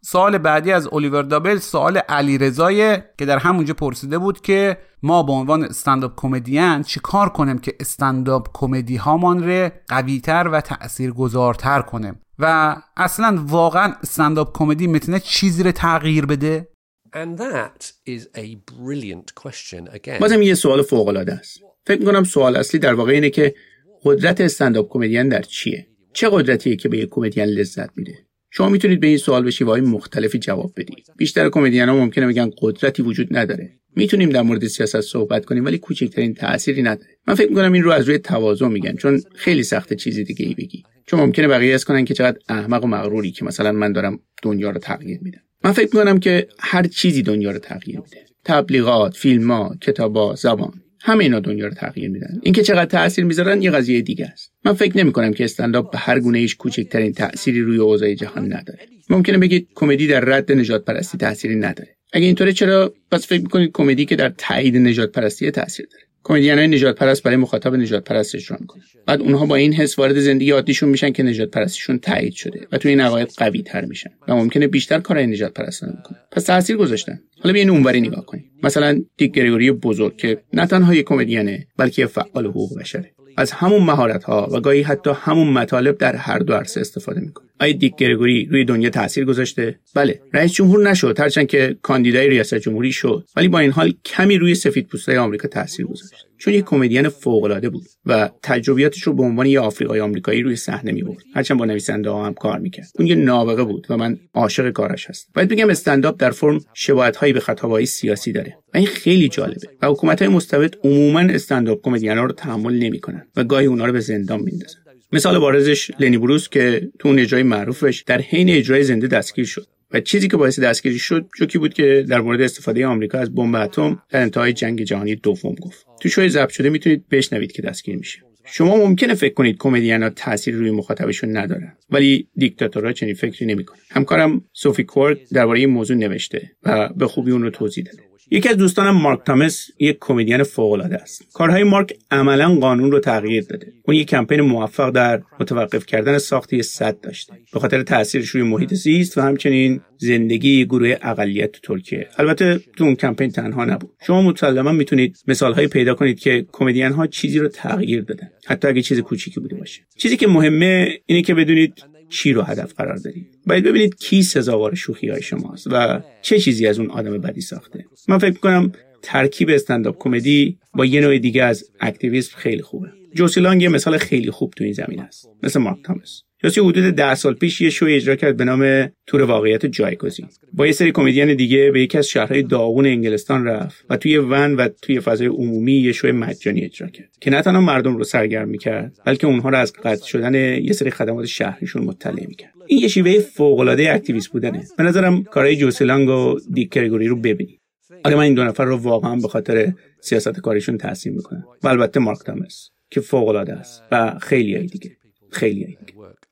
سوال بعدی از الیور دابل سوال علی رضایه که در همونجا پرسیده بود که ما به عنوان استنداپ کمدین چی کار کنیم که استنداپ کمدی هامان رو قویتر و تاثیرگذارتر کنیم؟ و اصلا واقعا استنداپ کمدی می‌تونه چیزی رو تغییر بده؟ And that is a brilliant question again. بازم یه سوال فوق العاده است. فکر می‌کنم سوال اصلی در واقع اینه که قدرت استنداپ کمدین در چیه؟ چه قدرتیه که به یک کمدین لذت میده؟ شما می‌تونید به این سوال به شیوه‌های مختلفی جواب بدید. بیشتر کمدین ها ممکنه بگن قدرتی وجود نداره. می‌تونیم در مورد سیاست صحبت کنیم ولی کوچکترین تأثیری نداره. من فکر می‌کنم این رو از روی تواضع میگن چون خیلی سخت چیزی دیگه ای بگی. چون ممکنه بقیه اس کنن که چقدر احمق و مغروری که مثلا من دارم دنیا رو تغییر میدم. من فکر می‌کنم که هر چیزی دنیا رو تغییر میده. تبلیغات فیلم کتابا زبان همه اینا دنیا رو تغییر میدن. اینکه چقدر تاثیر می‌ذارن یه قضیه دیگه است. من فکر نمی کنم که استنداپ به هر گونه ایش کوچکترین تأثیری روی اوضاع جهان نداره. ممکنه بگید کمدی در رد نجات پرستی تأثیری نداره. اگه اینطوره چرا؟ پس فکر می‌کنید کمدی که در تایید نجات پرستی تاثیر داره. کمدین های نجات پرست برای مخاطب نجات پرست اجرا می‌کنن بعد اونها با این حس وارد زندگی عادیشون میشن که نجات پرستیشون تایید شده و توی این عقاید قوی تر میشن و ممکنه بیشتر کارهای نجات پرستانه بکنن. پس تاثیر گذاشتن. حالا بیاین اونوری نگاه کنیم. مثلا دیک گریگوری بزرگ که نه تنها یک کمدینه بلکه فعال حقوق بشره. از همون مهارت ها و گاهی حتی همون مطالب در هر دو عرصه استفاده می‌کنه. آیا دیک گرگوری روی دنیا تاثیر گذاشته. بله رئیس جمهور نشد هرچند که کاندیدای ریاست جمهوری شد ولی با این حال کمی روی سفید پوستای آمریکا تاثیر گذاشت. چون یک کمدین فوق العاده بود و تجربیاتش رو به عنوان یه آفریقای آمریکایی روی صحنه می‌برد. هرچند با نویسنده ها هم کار می‌کرد. اون یه نابغه بود و من عاشق کارش هستم. باید بگم استنداپ در فرم شباهت هایی به خطابایی سیاسی داره و این خیلی جالبه و حکومت های مستبد عموما استنداپ کمدین رو تحمل نمی‌کنن و گاهی اونا رو به زندان میندازن. مثال بارزش لنی بروس که تو اون اجرای معروفش در حین اجرای زنده دستگیر شد. و چیزی که باعث دستگیری شد جوکی بود که در مورد استفاده آمریکا از بمب اتم در انتهای جنگ جهانی دوم گفت. تو شوی ضبط شده می‌تونید بشنوید که دستگیر میشه. شما ممکنه فکر کنید کمدین ها تاثیر روی مخاطبشون ندارن ولی دیکتاتورها چنین فکری نمی‌کنن. همکارم سوفی کورد درباره این موضوع نوشته و به خوبی اون رو توضیح داده. یکی از دوستانم مارک تامس یک کمدین فوق العاده است. کارهای مارک عملا قانون رو تغییر داده. اون یک کمپین موفق در متوقف کردن ساخت یه صد داشته. به خاطر تاثیرش روی محیط زیست و همچنین زندگی گروه اقلیت تو ترکیه. البته تو اون کمپین تنها نبود. شما مسلما می‌تونید مثالهایی پیدا کنید که کمدین ها چیزی رو تغییر دادن. حتی اگه چیز کوچیکی بوده باشه. چیزی که مهمه اینه که بدونید چی رو هدف قرار دارید باید ببینید کی سزاوار شوخی های شماست و چه چیزی از اون آدم بدی ساخته. من فکر کنم ترکیب استنداپ کمدی با یه نوع دیگه از اکتیویسم خیلی خوبه. جوسیلانگ یه مثال خیلی خوب تو این زمین است مثل مارک تامس. جوسی حدود ده سال پیش یه شو اجرا کرد به نام تور واقعیت جایگزین. با یه سری کمدین دیگه به یکی از شهرهای داغون انگلستان رفت و توی ون و توی فضای عمومی یه شو مجانی اجرا کرد که نه تنها مردم رو سرگرم می‌کرد بلکه اونها رو از قطع شدن یه سری خدمات شهریشون مطلع می‌کرد. این یه شیوه فوق العاده اکتیویست بودنه. به نظرم کارهای جوسیلانگ و دیک رو ببینید آره من این دو نفر رو واقعا به خاطر سیاست کاریشون تحسین می‌کنم و البته مارک تامس که فوق العاده است و خیلی دیگه. خیلی دیگه.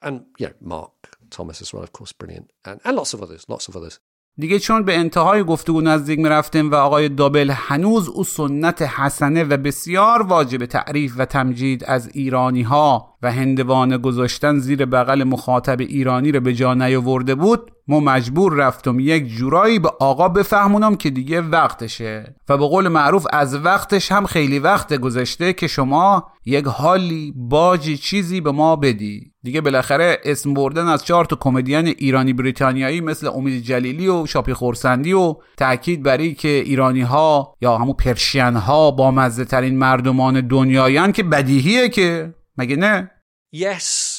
And you know, Mark Thomas as well, of course, brilliant, and, and lots of others, lots of others. دیگه چون به انتهای گفتگو نزدیک می‌رفتیم و آقای دابل هنوز او سنت حسنه و بسیار واجب تعریف و تمجید از ایرانی ها و هندوانه گذاشتن زیر بغل مخاطب ایرانی رو به جا نیاورده بود ما مجبور رفتم یک جورایی به آقا بفهمونم که دیگه وقتشه. و به قول معروف از وقتش هم خیلی وقت گذشته که شما یک حالی باجی چیزی به ما بدی. دیگه بالاخره اسم بردن از چهار تا کمدین ایرانی بریتانیایی مثل امید جلیلی و شاپی خورسندی و تاکید بر که ایرانی ها یا همون Persian ها با مزه ترین مردمان دنیایان که بدیهیه که. مگه نه؟ Yes,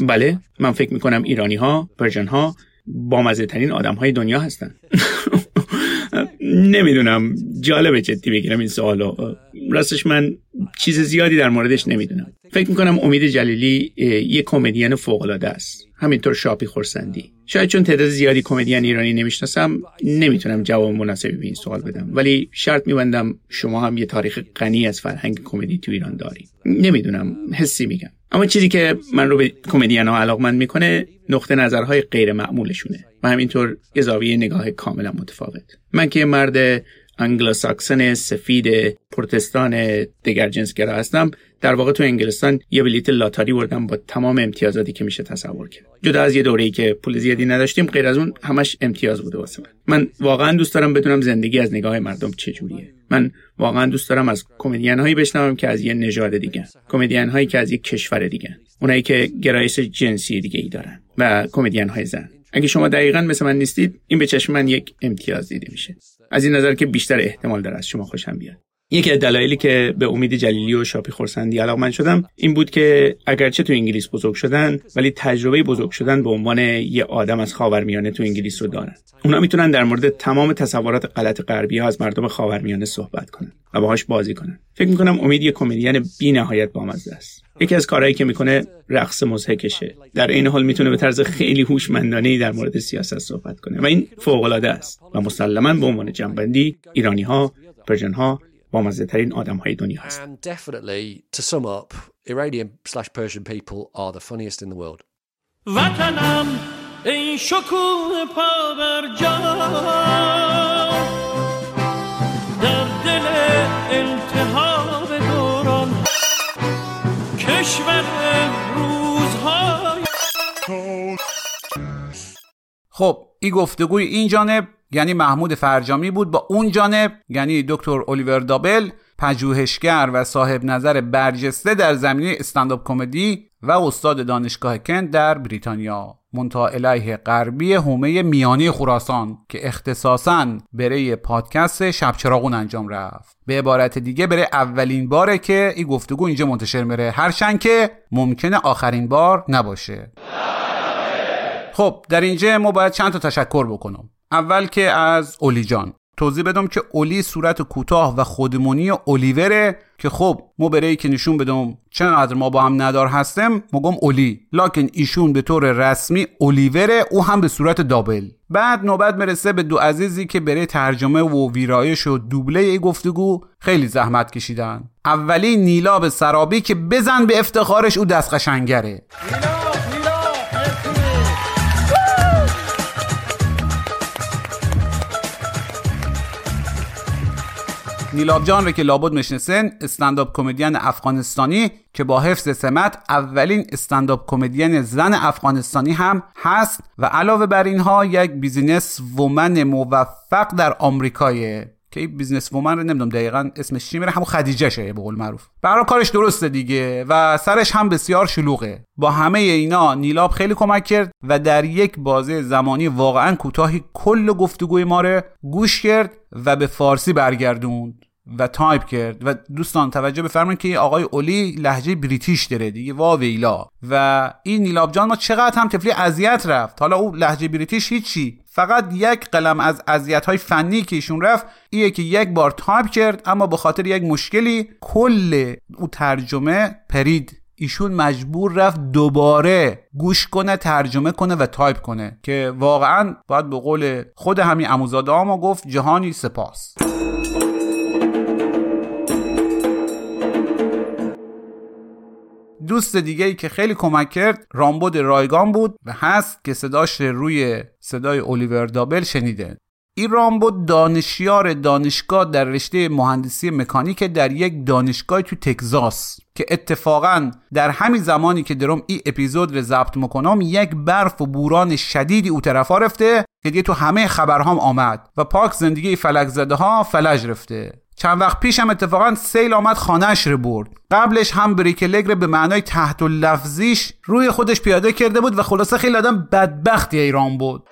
بله من فکر می‌کنم ایرانی ها Persian ها با مزه ترین آدم های دنیا هستن. [laughs] نمی‌دونم جالبه جدی بگیرم این سوالو. راستش من چیز زیادی در موردش نمی‌دونم. فکر می‌کنم امید جلیلی یه کمدین فوق العاده است. همینطور شاپی خورسندی. شاید چون تعداد زیادی کمدین ایرانی نمی‌شناسم نمی‌تونم جواب مناسبی به این سوال بدم. ولی شرط میبندم شما هم یه تاریخ غنی از فرهنگ کمدی تو ایران داری نمی‌دونم حسی میگم. اما چیزی که من رو به کمدین ها علاقمند می‌کنه نقطه نظرهای غیر معمولشونه و همینطور اضافی نگاه کاملا متفاوت. من که مرد انگلوساکسن سفید پروتستان دگر جنسگرا هستم. در واقع تو انگلستان یه بلیت لاتاری بردم با تمام امتیازاتی که میشه تصور کرد. جدا از یه دوره‌ای که پول زیادی نداشتیم غیر از اون همش امتیاز بوده واسه من. من واقعا دوست دارم بدونم زندگی از نگاه مردم چجوریه. من واقعا دوست دارم از کمدین هایی بشنوم که از یه نژاد دیگه کمدین هایی که از یه کشور دیگه اونایی که گرایش جنسی دیگه ای دارن و کمدین های زن. اگه شما دقیقا مثل من نیستید این به چشم من یک امتیاز دیده میشه. از این نظر که بیشتر احتمال داره از شما خوشم بیاد. یکی از دلایلی که به امید جلیلی و شاپی خورسندی علاقمند شدم این بود که اگرچه تو انگلیس بزرگ شدن ولی تجربه بزرگ شدن به عنوان یه آدم از خاورمیانه تو انگلیس رو دارن. اونا می‌تونن در مورد تمام تصورات غلط غربی ها از مردم خاورمیانه صحبت کنن و باهاش بازی کنن. فکر می‌کنم امید یه کمدین بی نهایت بامزه است. یکی از کارهایی که می‌کنه رقص مضحکشه در این حال می‌تونه به طرز خیلی هوشمندانه در مورد سیاست صحبت کنه و این فوق العاده است و مسلما به عنوان جنبندی ایرانی ها پرژن ها بامزه ترین آدم های دنیا هست And definitely, to sum up, Iranian slash Persian people are the funniest in the world. وطنم ای شکوه پا بر جا در دل کشور روزهای خب این گفتگوی این جانب یعنی محمود فرجامی بود. با اون جانب یعنی دکتر الیور دابل پژوهشگر و صاحب نظر برجسته در زمینه استنداپ کمدی و استاد دانشگاه کند در بریتانیا. منتها علیه غربی حومه میانی خراسان که اختصاصا برای پادکست شب چراغون انجام رفت. به عبارت دیگه برای اولین باره که این گفتگو اینجا منتشر میره. هرچند که ممکنه آخرین بار نباشه. خب در اینجا ما باید چند تا تشکر بکنم. اول که از اولی جان. توضیح بدم که اولی صورت کوتاه و خودمونی اولیوره که خب ما برای که نشون بدم چقدر ما با هم ندار هستم مگم اولی. لکن ایشون به طور رسمی اولیوره او هم به صورت دابل. بعد نوبت مرسه به دو عزیزی که برای ترجمه و ویرایش و دوبله ای گفتگو خیلی زحمت کشیدن. اولی نیلا به سرابی که بزن به افتخارش او دست قشنگره. نیلاب جان که لابد می‌شناسن استنداپ کمدین افغانستانی که با حفظ سمت اولین استنداپ کمدین زن افغانستانی هم هست و علاوه بر اینها یک business woman موفق در آمریکایه که این business woman رو نمی‌دونم دقیقا اسمش چی میره؟ همون خدیجه شه به قول معروف. برای کارش درسته دیگه و سرش هم بسیار شلوغه. با همه اینا نیلاب خیلی کمک کرد و در یک بازه زمانی واقعا کوتاهی کل گفتگوی ما رو گوش کرد و به فارسی برگردوند و تایپ کرد. و دوستان توجه بفرمایید که آقای اولی لهجه British داره دیگه وا ویلا. و این نیلاب جان ما چقدر هم طفلی اذیت رفت. حالا او لهجه British هیچی. فقط یک قلم از اذیت های فنی که ایشون رفت ایه که یک بار تایپ کرد اما به خاطر یک مشکلی کل او ترجمه پرید. ایشون مجبور رفت دوباره گوش کنه ترجمه کنه و تایپ کنه که واقعا باید به قول خود همین عموزاده ما گفت جهانی سپاس. دوست دیگه ای که خیلی کمک کرد رامبد رایگان بود و هست که صداش روی صدای الیور دابل شنیده. این رامبد دانشیار دانشگاه در رشته مهندسی مکانیک در یک دانشگاه تو تگزاس که اتفاقا در همین زمانی که درم این اپیزود رو ضبط می‌کنم یک برف و بوران شدیدی او طرفا رفته که دیگه تو همه خبرهام آمد و پاک زندگی فلک زده ها فلج رفته. چند وقت پیش هم اتفاقا سیل آمد خانهش رو برد. قبلش هم بریکلگ رو به معنای تحت و لفظیش روی خودش پیاده کرده بود و خلاصه خیلی آدم بدبختی ایران بود.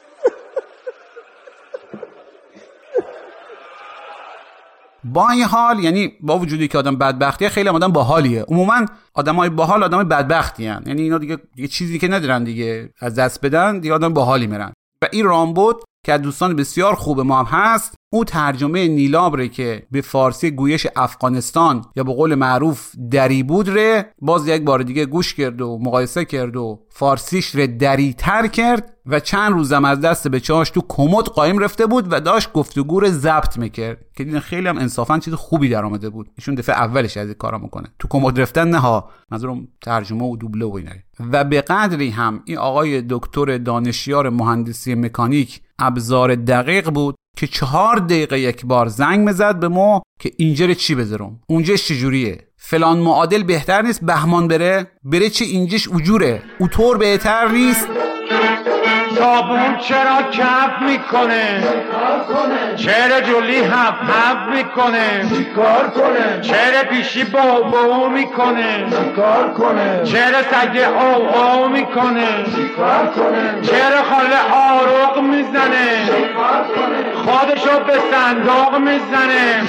با این حال یعنی با وجودی که آدم بدبختیه خیلی آدم باحالیه. عموما آدمای باحال آدمای بدبختی هن. یعنی اینا دیگه, دیگه چیزی که ندارن دیگه از دست بدن دیگه آدم باحالی میرن. و این رامبد که از دوستان بسیار خوب ما هم هست او ترجمه نیلابره که به فارسی گویش افغانستان یا به قول معروف دری بود ره باز یک بار دیگه گوش کرد و مقایسه کرد و فارسیش ره دری تر کرد و چند روزم از دست به چاش تو کمد قایم رفته بود و داشت گفتگو رو ضبط می‌کرد که دیدن خیلی هم انصافا چیز خوبی در آمده بود. ایشون دفعه اولش از این کارا می‌کنه. تو کمد رفتن نه ها. منظورم ترجمه و دوبله و اینا. و به قدری هم این آقای دکتر دانشیار مهندسی مکانیک ابزار دقیق بود که چهار دقیقه یک بار زنگ مزد به ما که اینجا چی بذارم؟ اونجا چجوریه فلان معادل بهتر نیست بهمان بره؟ بره چه اینجش اجوره؟ اوتور بهتر نیست؟ صابون چرا کف می‌کنه؟ چرا جولی هف هف می‌کنه؟ چیکار کنه؟ چرا پیشی با بو می‌کنه؟ چیکار کنه؟ چرا سگ او او می‌کنه؟ چیکار کنه؟ چرا خاله آروغ می‌زنه؟ خودشو به صندوق می‌زنه؟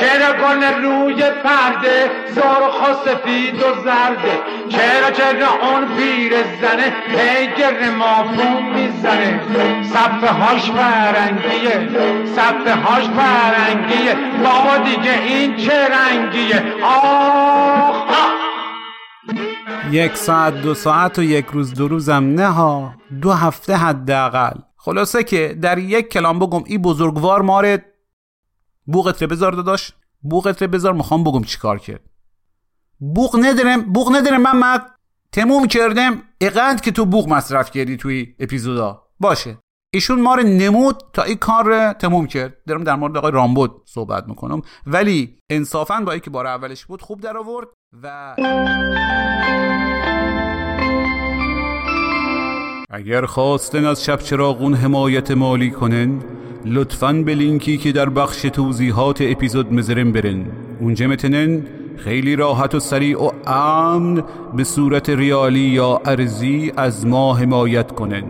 چرا گل روی پرده زار و سفید و زرده. چرا چرا اون پیر زنه هی مافون می‌زنه. صفحه هاش فرنگیه صفحه هاش فرنگیه بابا دیگه این چه رنگیه؟ آخ یک ساعت دو ساعت و یک روز دو روزم نه ها دو هفته حداقل. خلاصه که در یک کلام بگم این بزرگوار ماره. بوغت رو بذار داداش. بوغت رو بذار می‌خوام بگم چیکار کرد. بوغ ندارم بوغ ندارم من تموم کردم. اقند که تو بوغ مصرف کردی توی اپیزودا. باشه. ایشون ما رو نمود تا این کار رو تموم کرد. دارم در مورد آقای رامبود صحبت می‌کنم. ولی انصافا با که بار اولش بود خوب در آورد و اگر خواستن از شب چراغون حمایت مالی کنن لطفا به لینکی که در بخش توضیحات اپیزود مزرم برن. اونجا متنن خیلی راحت و سریع و امن به صورت ریالی یا ارزی از ما حمایت کنن.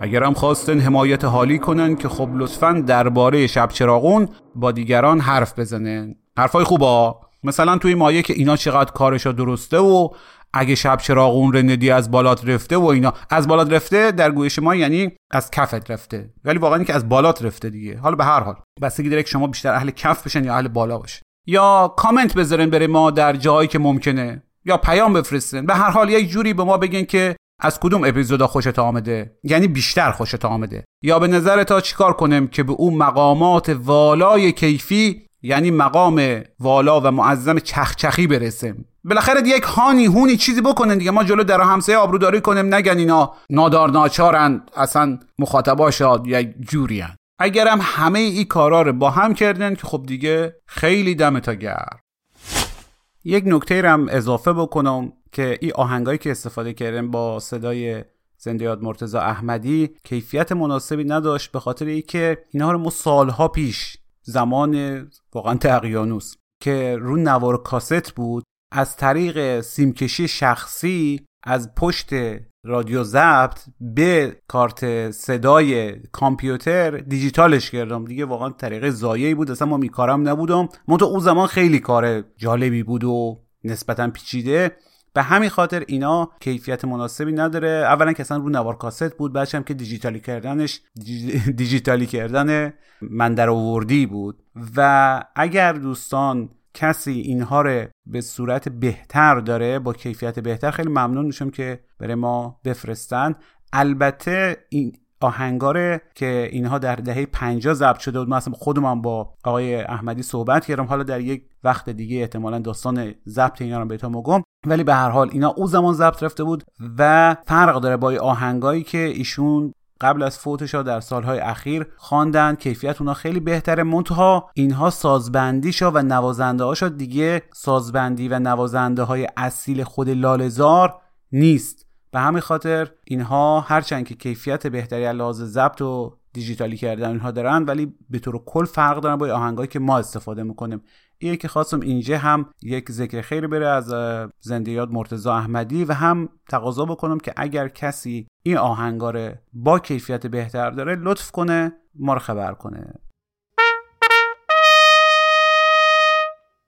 اگر هم خواستن حمایت حالی کنن که خب لطفا درباره شب چراغون با دیگران حرف بزنن. حرفای خوبا؟ مثلا توی مایه که اینا چقدر کارشا درسته و اگه شب چراغون رندی از بالات رفته و اینا. از بالات رفته در گویش ما یعنی از کفت رفته. ولی واقعا که از بالات رفته دیگه. حالا به هر حال. بستگی داره که شما بیشتر اهل کف بشن یا اهل بالا باشن یا کامنت بذارن بره ما در جایی که ممکنه. یا پیام بفرستن به هر حال یک جوری به ما بگین که از کدوم اپیزودا خوشت آمده. یعنی بیشتر خوشت آمده. یا به نظر تا چیکار کنم که به اون مقامات والای کیفی یعنی مقام والا و معظم چخچخی برسیم. بالاخره یک هانی هونی چیزی بکنن دیگه. ما جلو در همسایه آبروداری کنیم. نگن اینا نادار ناچارن. اصلا مخاطباشاد یک جورین اگرم همه ای کارا رو با هم کردن که خب دیگه خیلی دمتا گرم. یک نکته رم اضافه بکنم که این آهنگایی که استفاده کردن با صدای زنده یاد مرتزا احمدی کیفیت مناسبی نداشت به خاطر اینکه اینها رو ما سالها پیش زمان واقعا تقیانوس که رو نوار کاست بود از طریق سیمکشی شخصی از پشت رادیو ضبط به کارت صدای کامپیوتر دیجیتالش کردم. دیگه واقعا طریق زایه‌ای بود. اصلا ما میکارم نبودم. تو اون زمان خیلی کار جالبی بود و نسبتا پیچیده. به همین خاطر اینا کیفیت مناسبی نداره. اولا که اصلا رو نوار کاست بود بعدش هم که دیجیتالی کردنش دیجیتالی کردن من در آوردی بود. و اگر دوستان کسی اینها رو به صورت بهتر داره با کیفیت بهتر خیلی ممنون میشم که بره ما بفرستن البته این آهنگاره که اینها در دهه 50 ضبط شده بود مثلا خودم با آقای احمدی صحبت کردم. حالا در یک وقت دیگه احتمالا داستان ضبط اینا رو بهتون میگم ولی به هر حال اینا او زمان ضبط رفته بود و فرق داره با آهنگایی که ایشون قبل از فوتش ها در سالهای اخیر خواندن کیفیت اونا خیلی بهتره. منتها اینها سازبندیشا و نوازنده هاشا دیگه سازبندی و نوازنده های اصیل خود لالزار نیست. به همین خاطر اینها هرچند که کیفیت بهتری از لحاظ ضبط و دیجیتالی کردن اینها دارن ولی به طور کل فرق دارن با آهنگایی که ما استفاده می‌کنیم. اینه که خواستم اینجا هم یک ذکر خیر بره از زنده یاد مرتزا احمدی و هم تقاضا بکنم که اگر کسی این آهنگاره با کیفیت بهتر داره لطف کنه ما رو خبر کنه.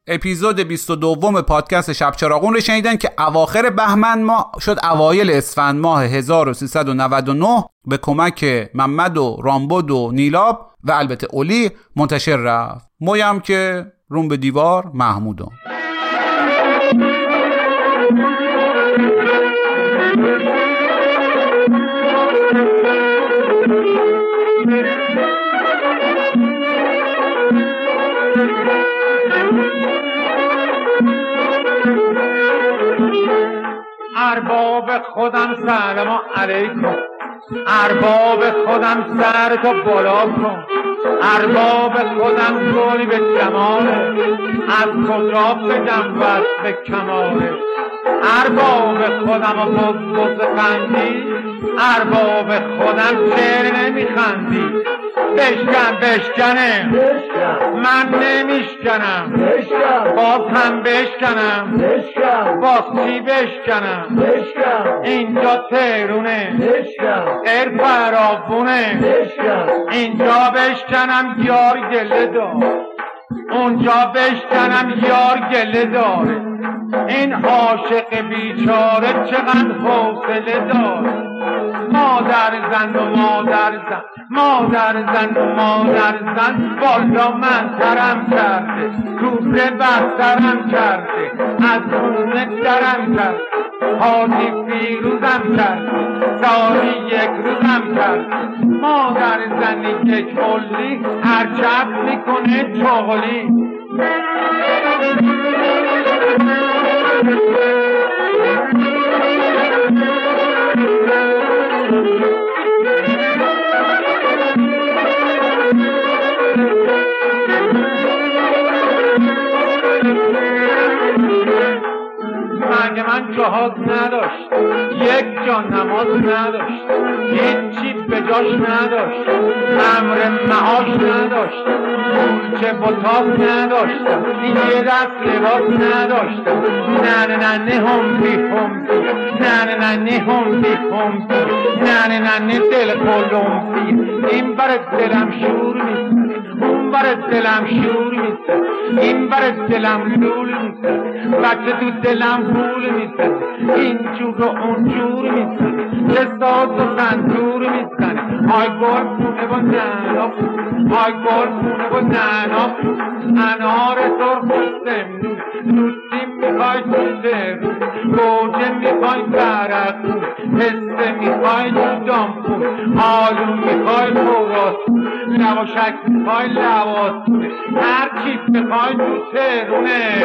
اپیزود 22 پادکست شب چراغون رو شنیدن که اواخر بهمن ماه شد اوایل اسفند ماه 1399 به کمک محمد و رامبد و نیلاب و البته اولی منتشر رفت. مویم که روم به دیوار محمودم ارباب خودم سلام علیکم. ارباب خودم سر تو بالا کن. ارباب خودم گلی به جماله از کجا بگم به کماله ارباب خودم و بز خندی ارباب خودم چهره نمیخندی. بشکن بشکنه. من نمیشکنم. باز هم بشکنم. باز چی بشکنم؟ اینجا تهرونه. غیر فرابونه اینجا بشکنم یار گله دار. اونجا بشکنم یار گله داره این عاشق بیچاره چقدر حوصله داره مادر زن و مادر زن مادر زن و مادر زن بالا من ترم کرده توبه بسترم کرده از خونه درم کرده حاجی فیروزم کرده سالی یک روزم کرده. مادر زن یک کلی هر چپ می‌کنه چغلی. Thank you. من جهاز نداشت. یک جان نماز نداشت. هیچی به جاش نداشت. امر معاش نداشت. چه بطاق نداشتم یه دست لباس نداشتم نه نه هم بی هم نه نه هم بی هم نه نه دل قلم این بر دلم شور نیست. بر دلم شور می‌زد این بر دلم لول می‌زد بچه تو دلم پول می‌زد این جور و اون جور می‌زد چه ساز و سنتور می‌زنه آی گل و ننا آی گل و ننا انار سرخ و سمنون دوستی می‌خوای درون گوجه می‌خوای برقون پسته می‌خوای دامپون آلون می‌خوای پوراسون لواشک می‌خوای لواسونه هر چی می‌خوای تو ترونه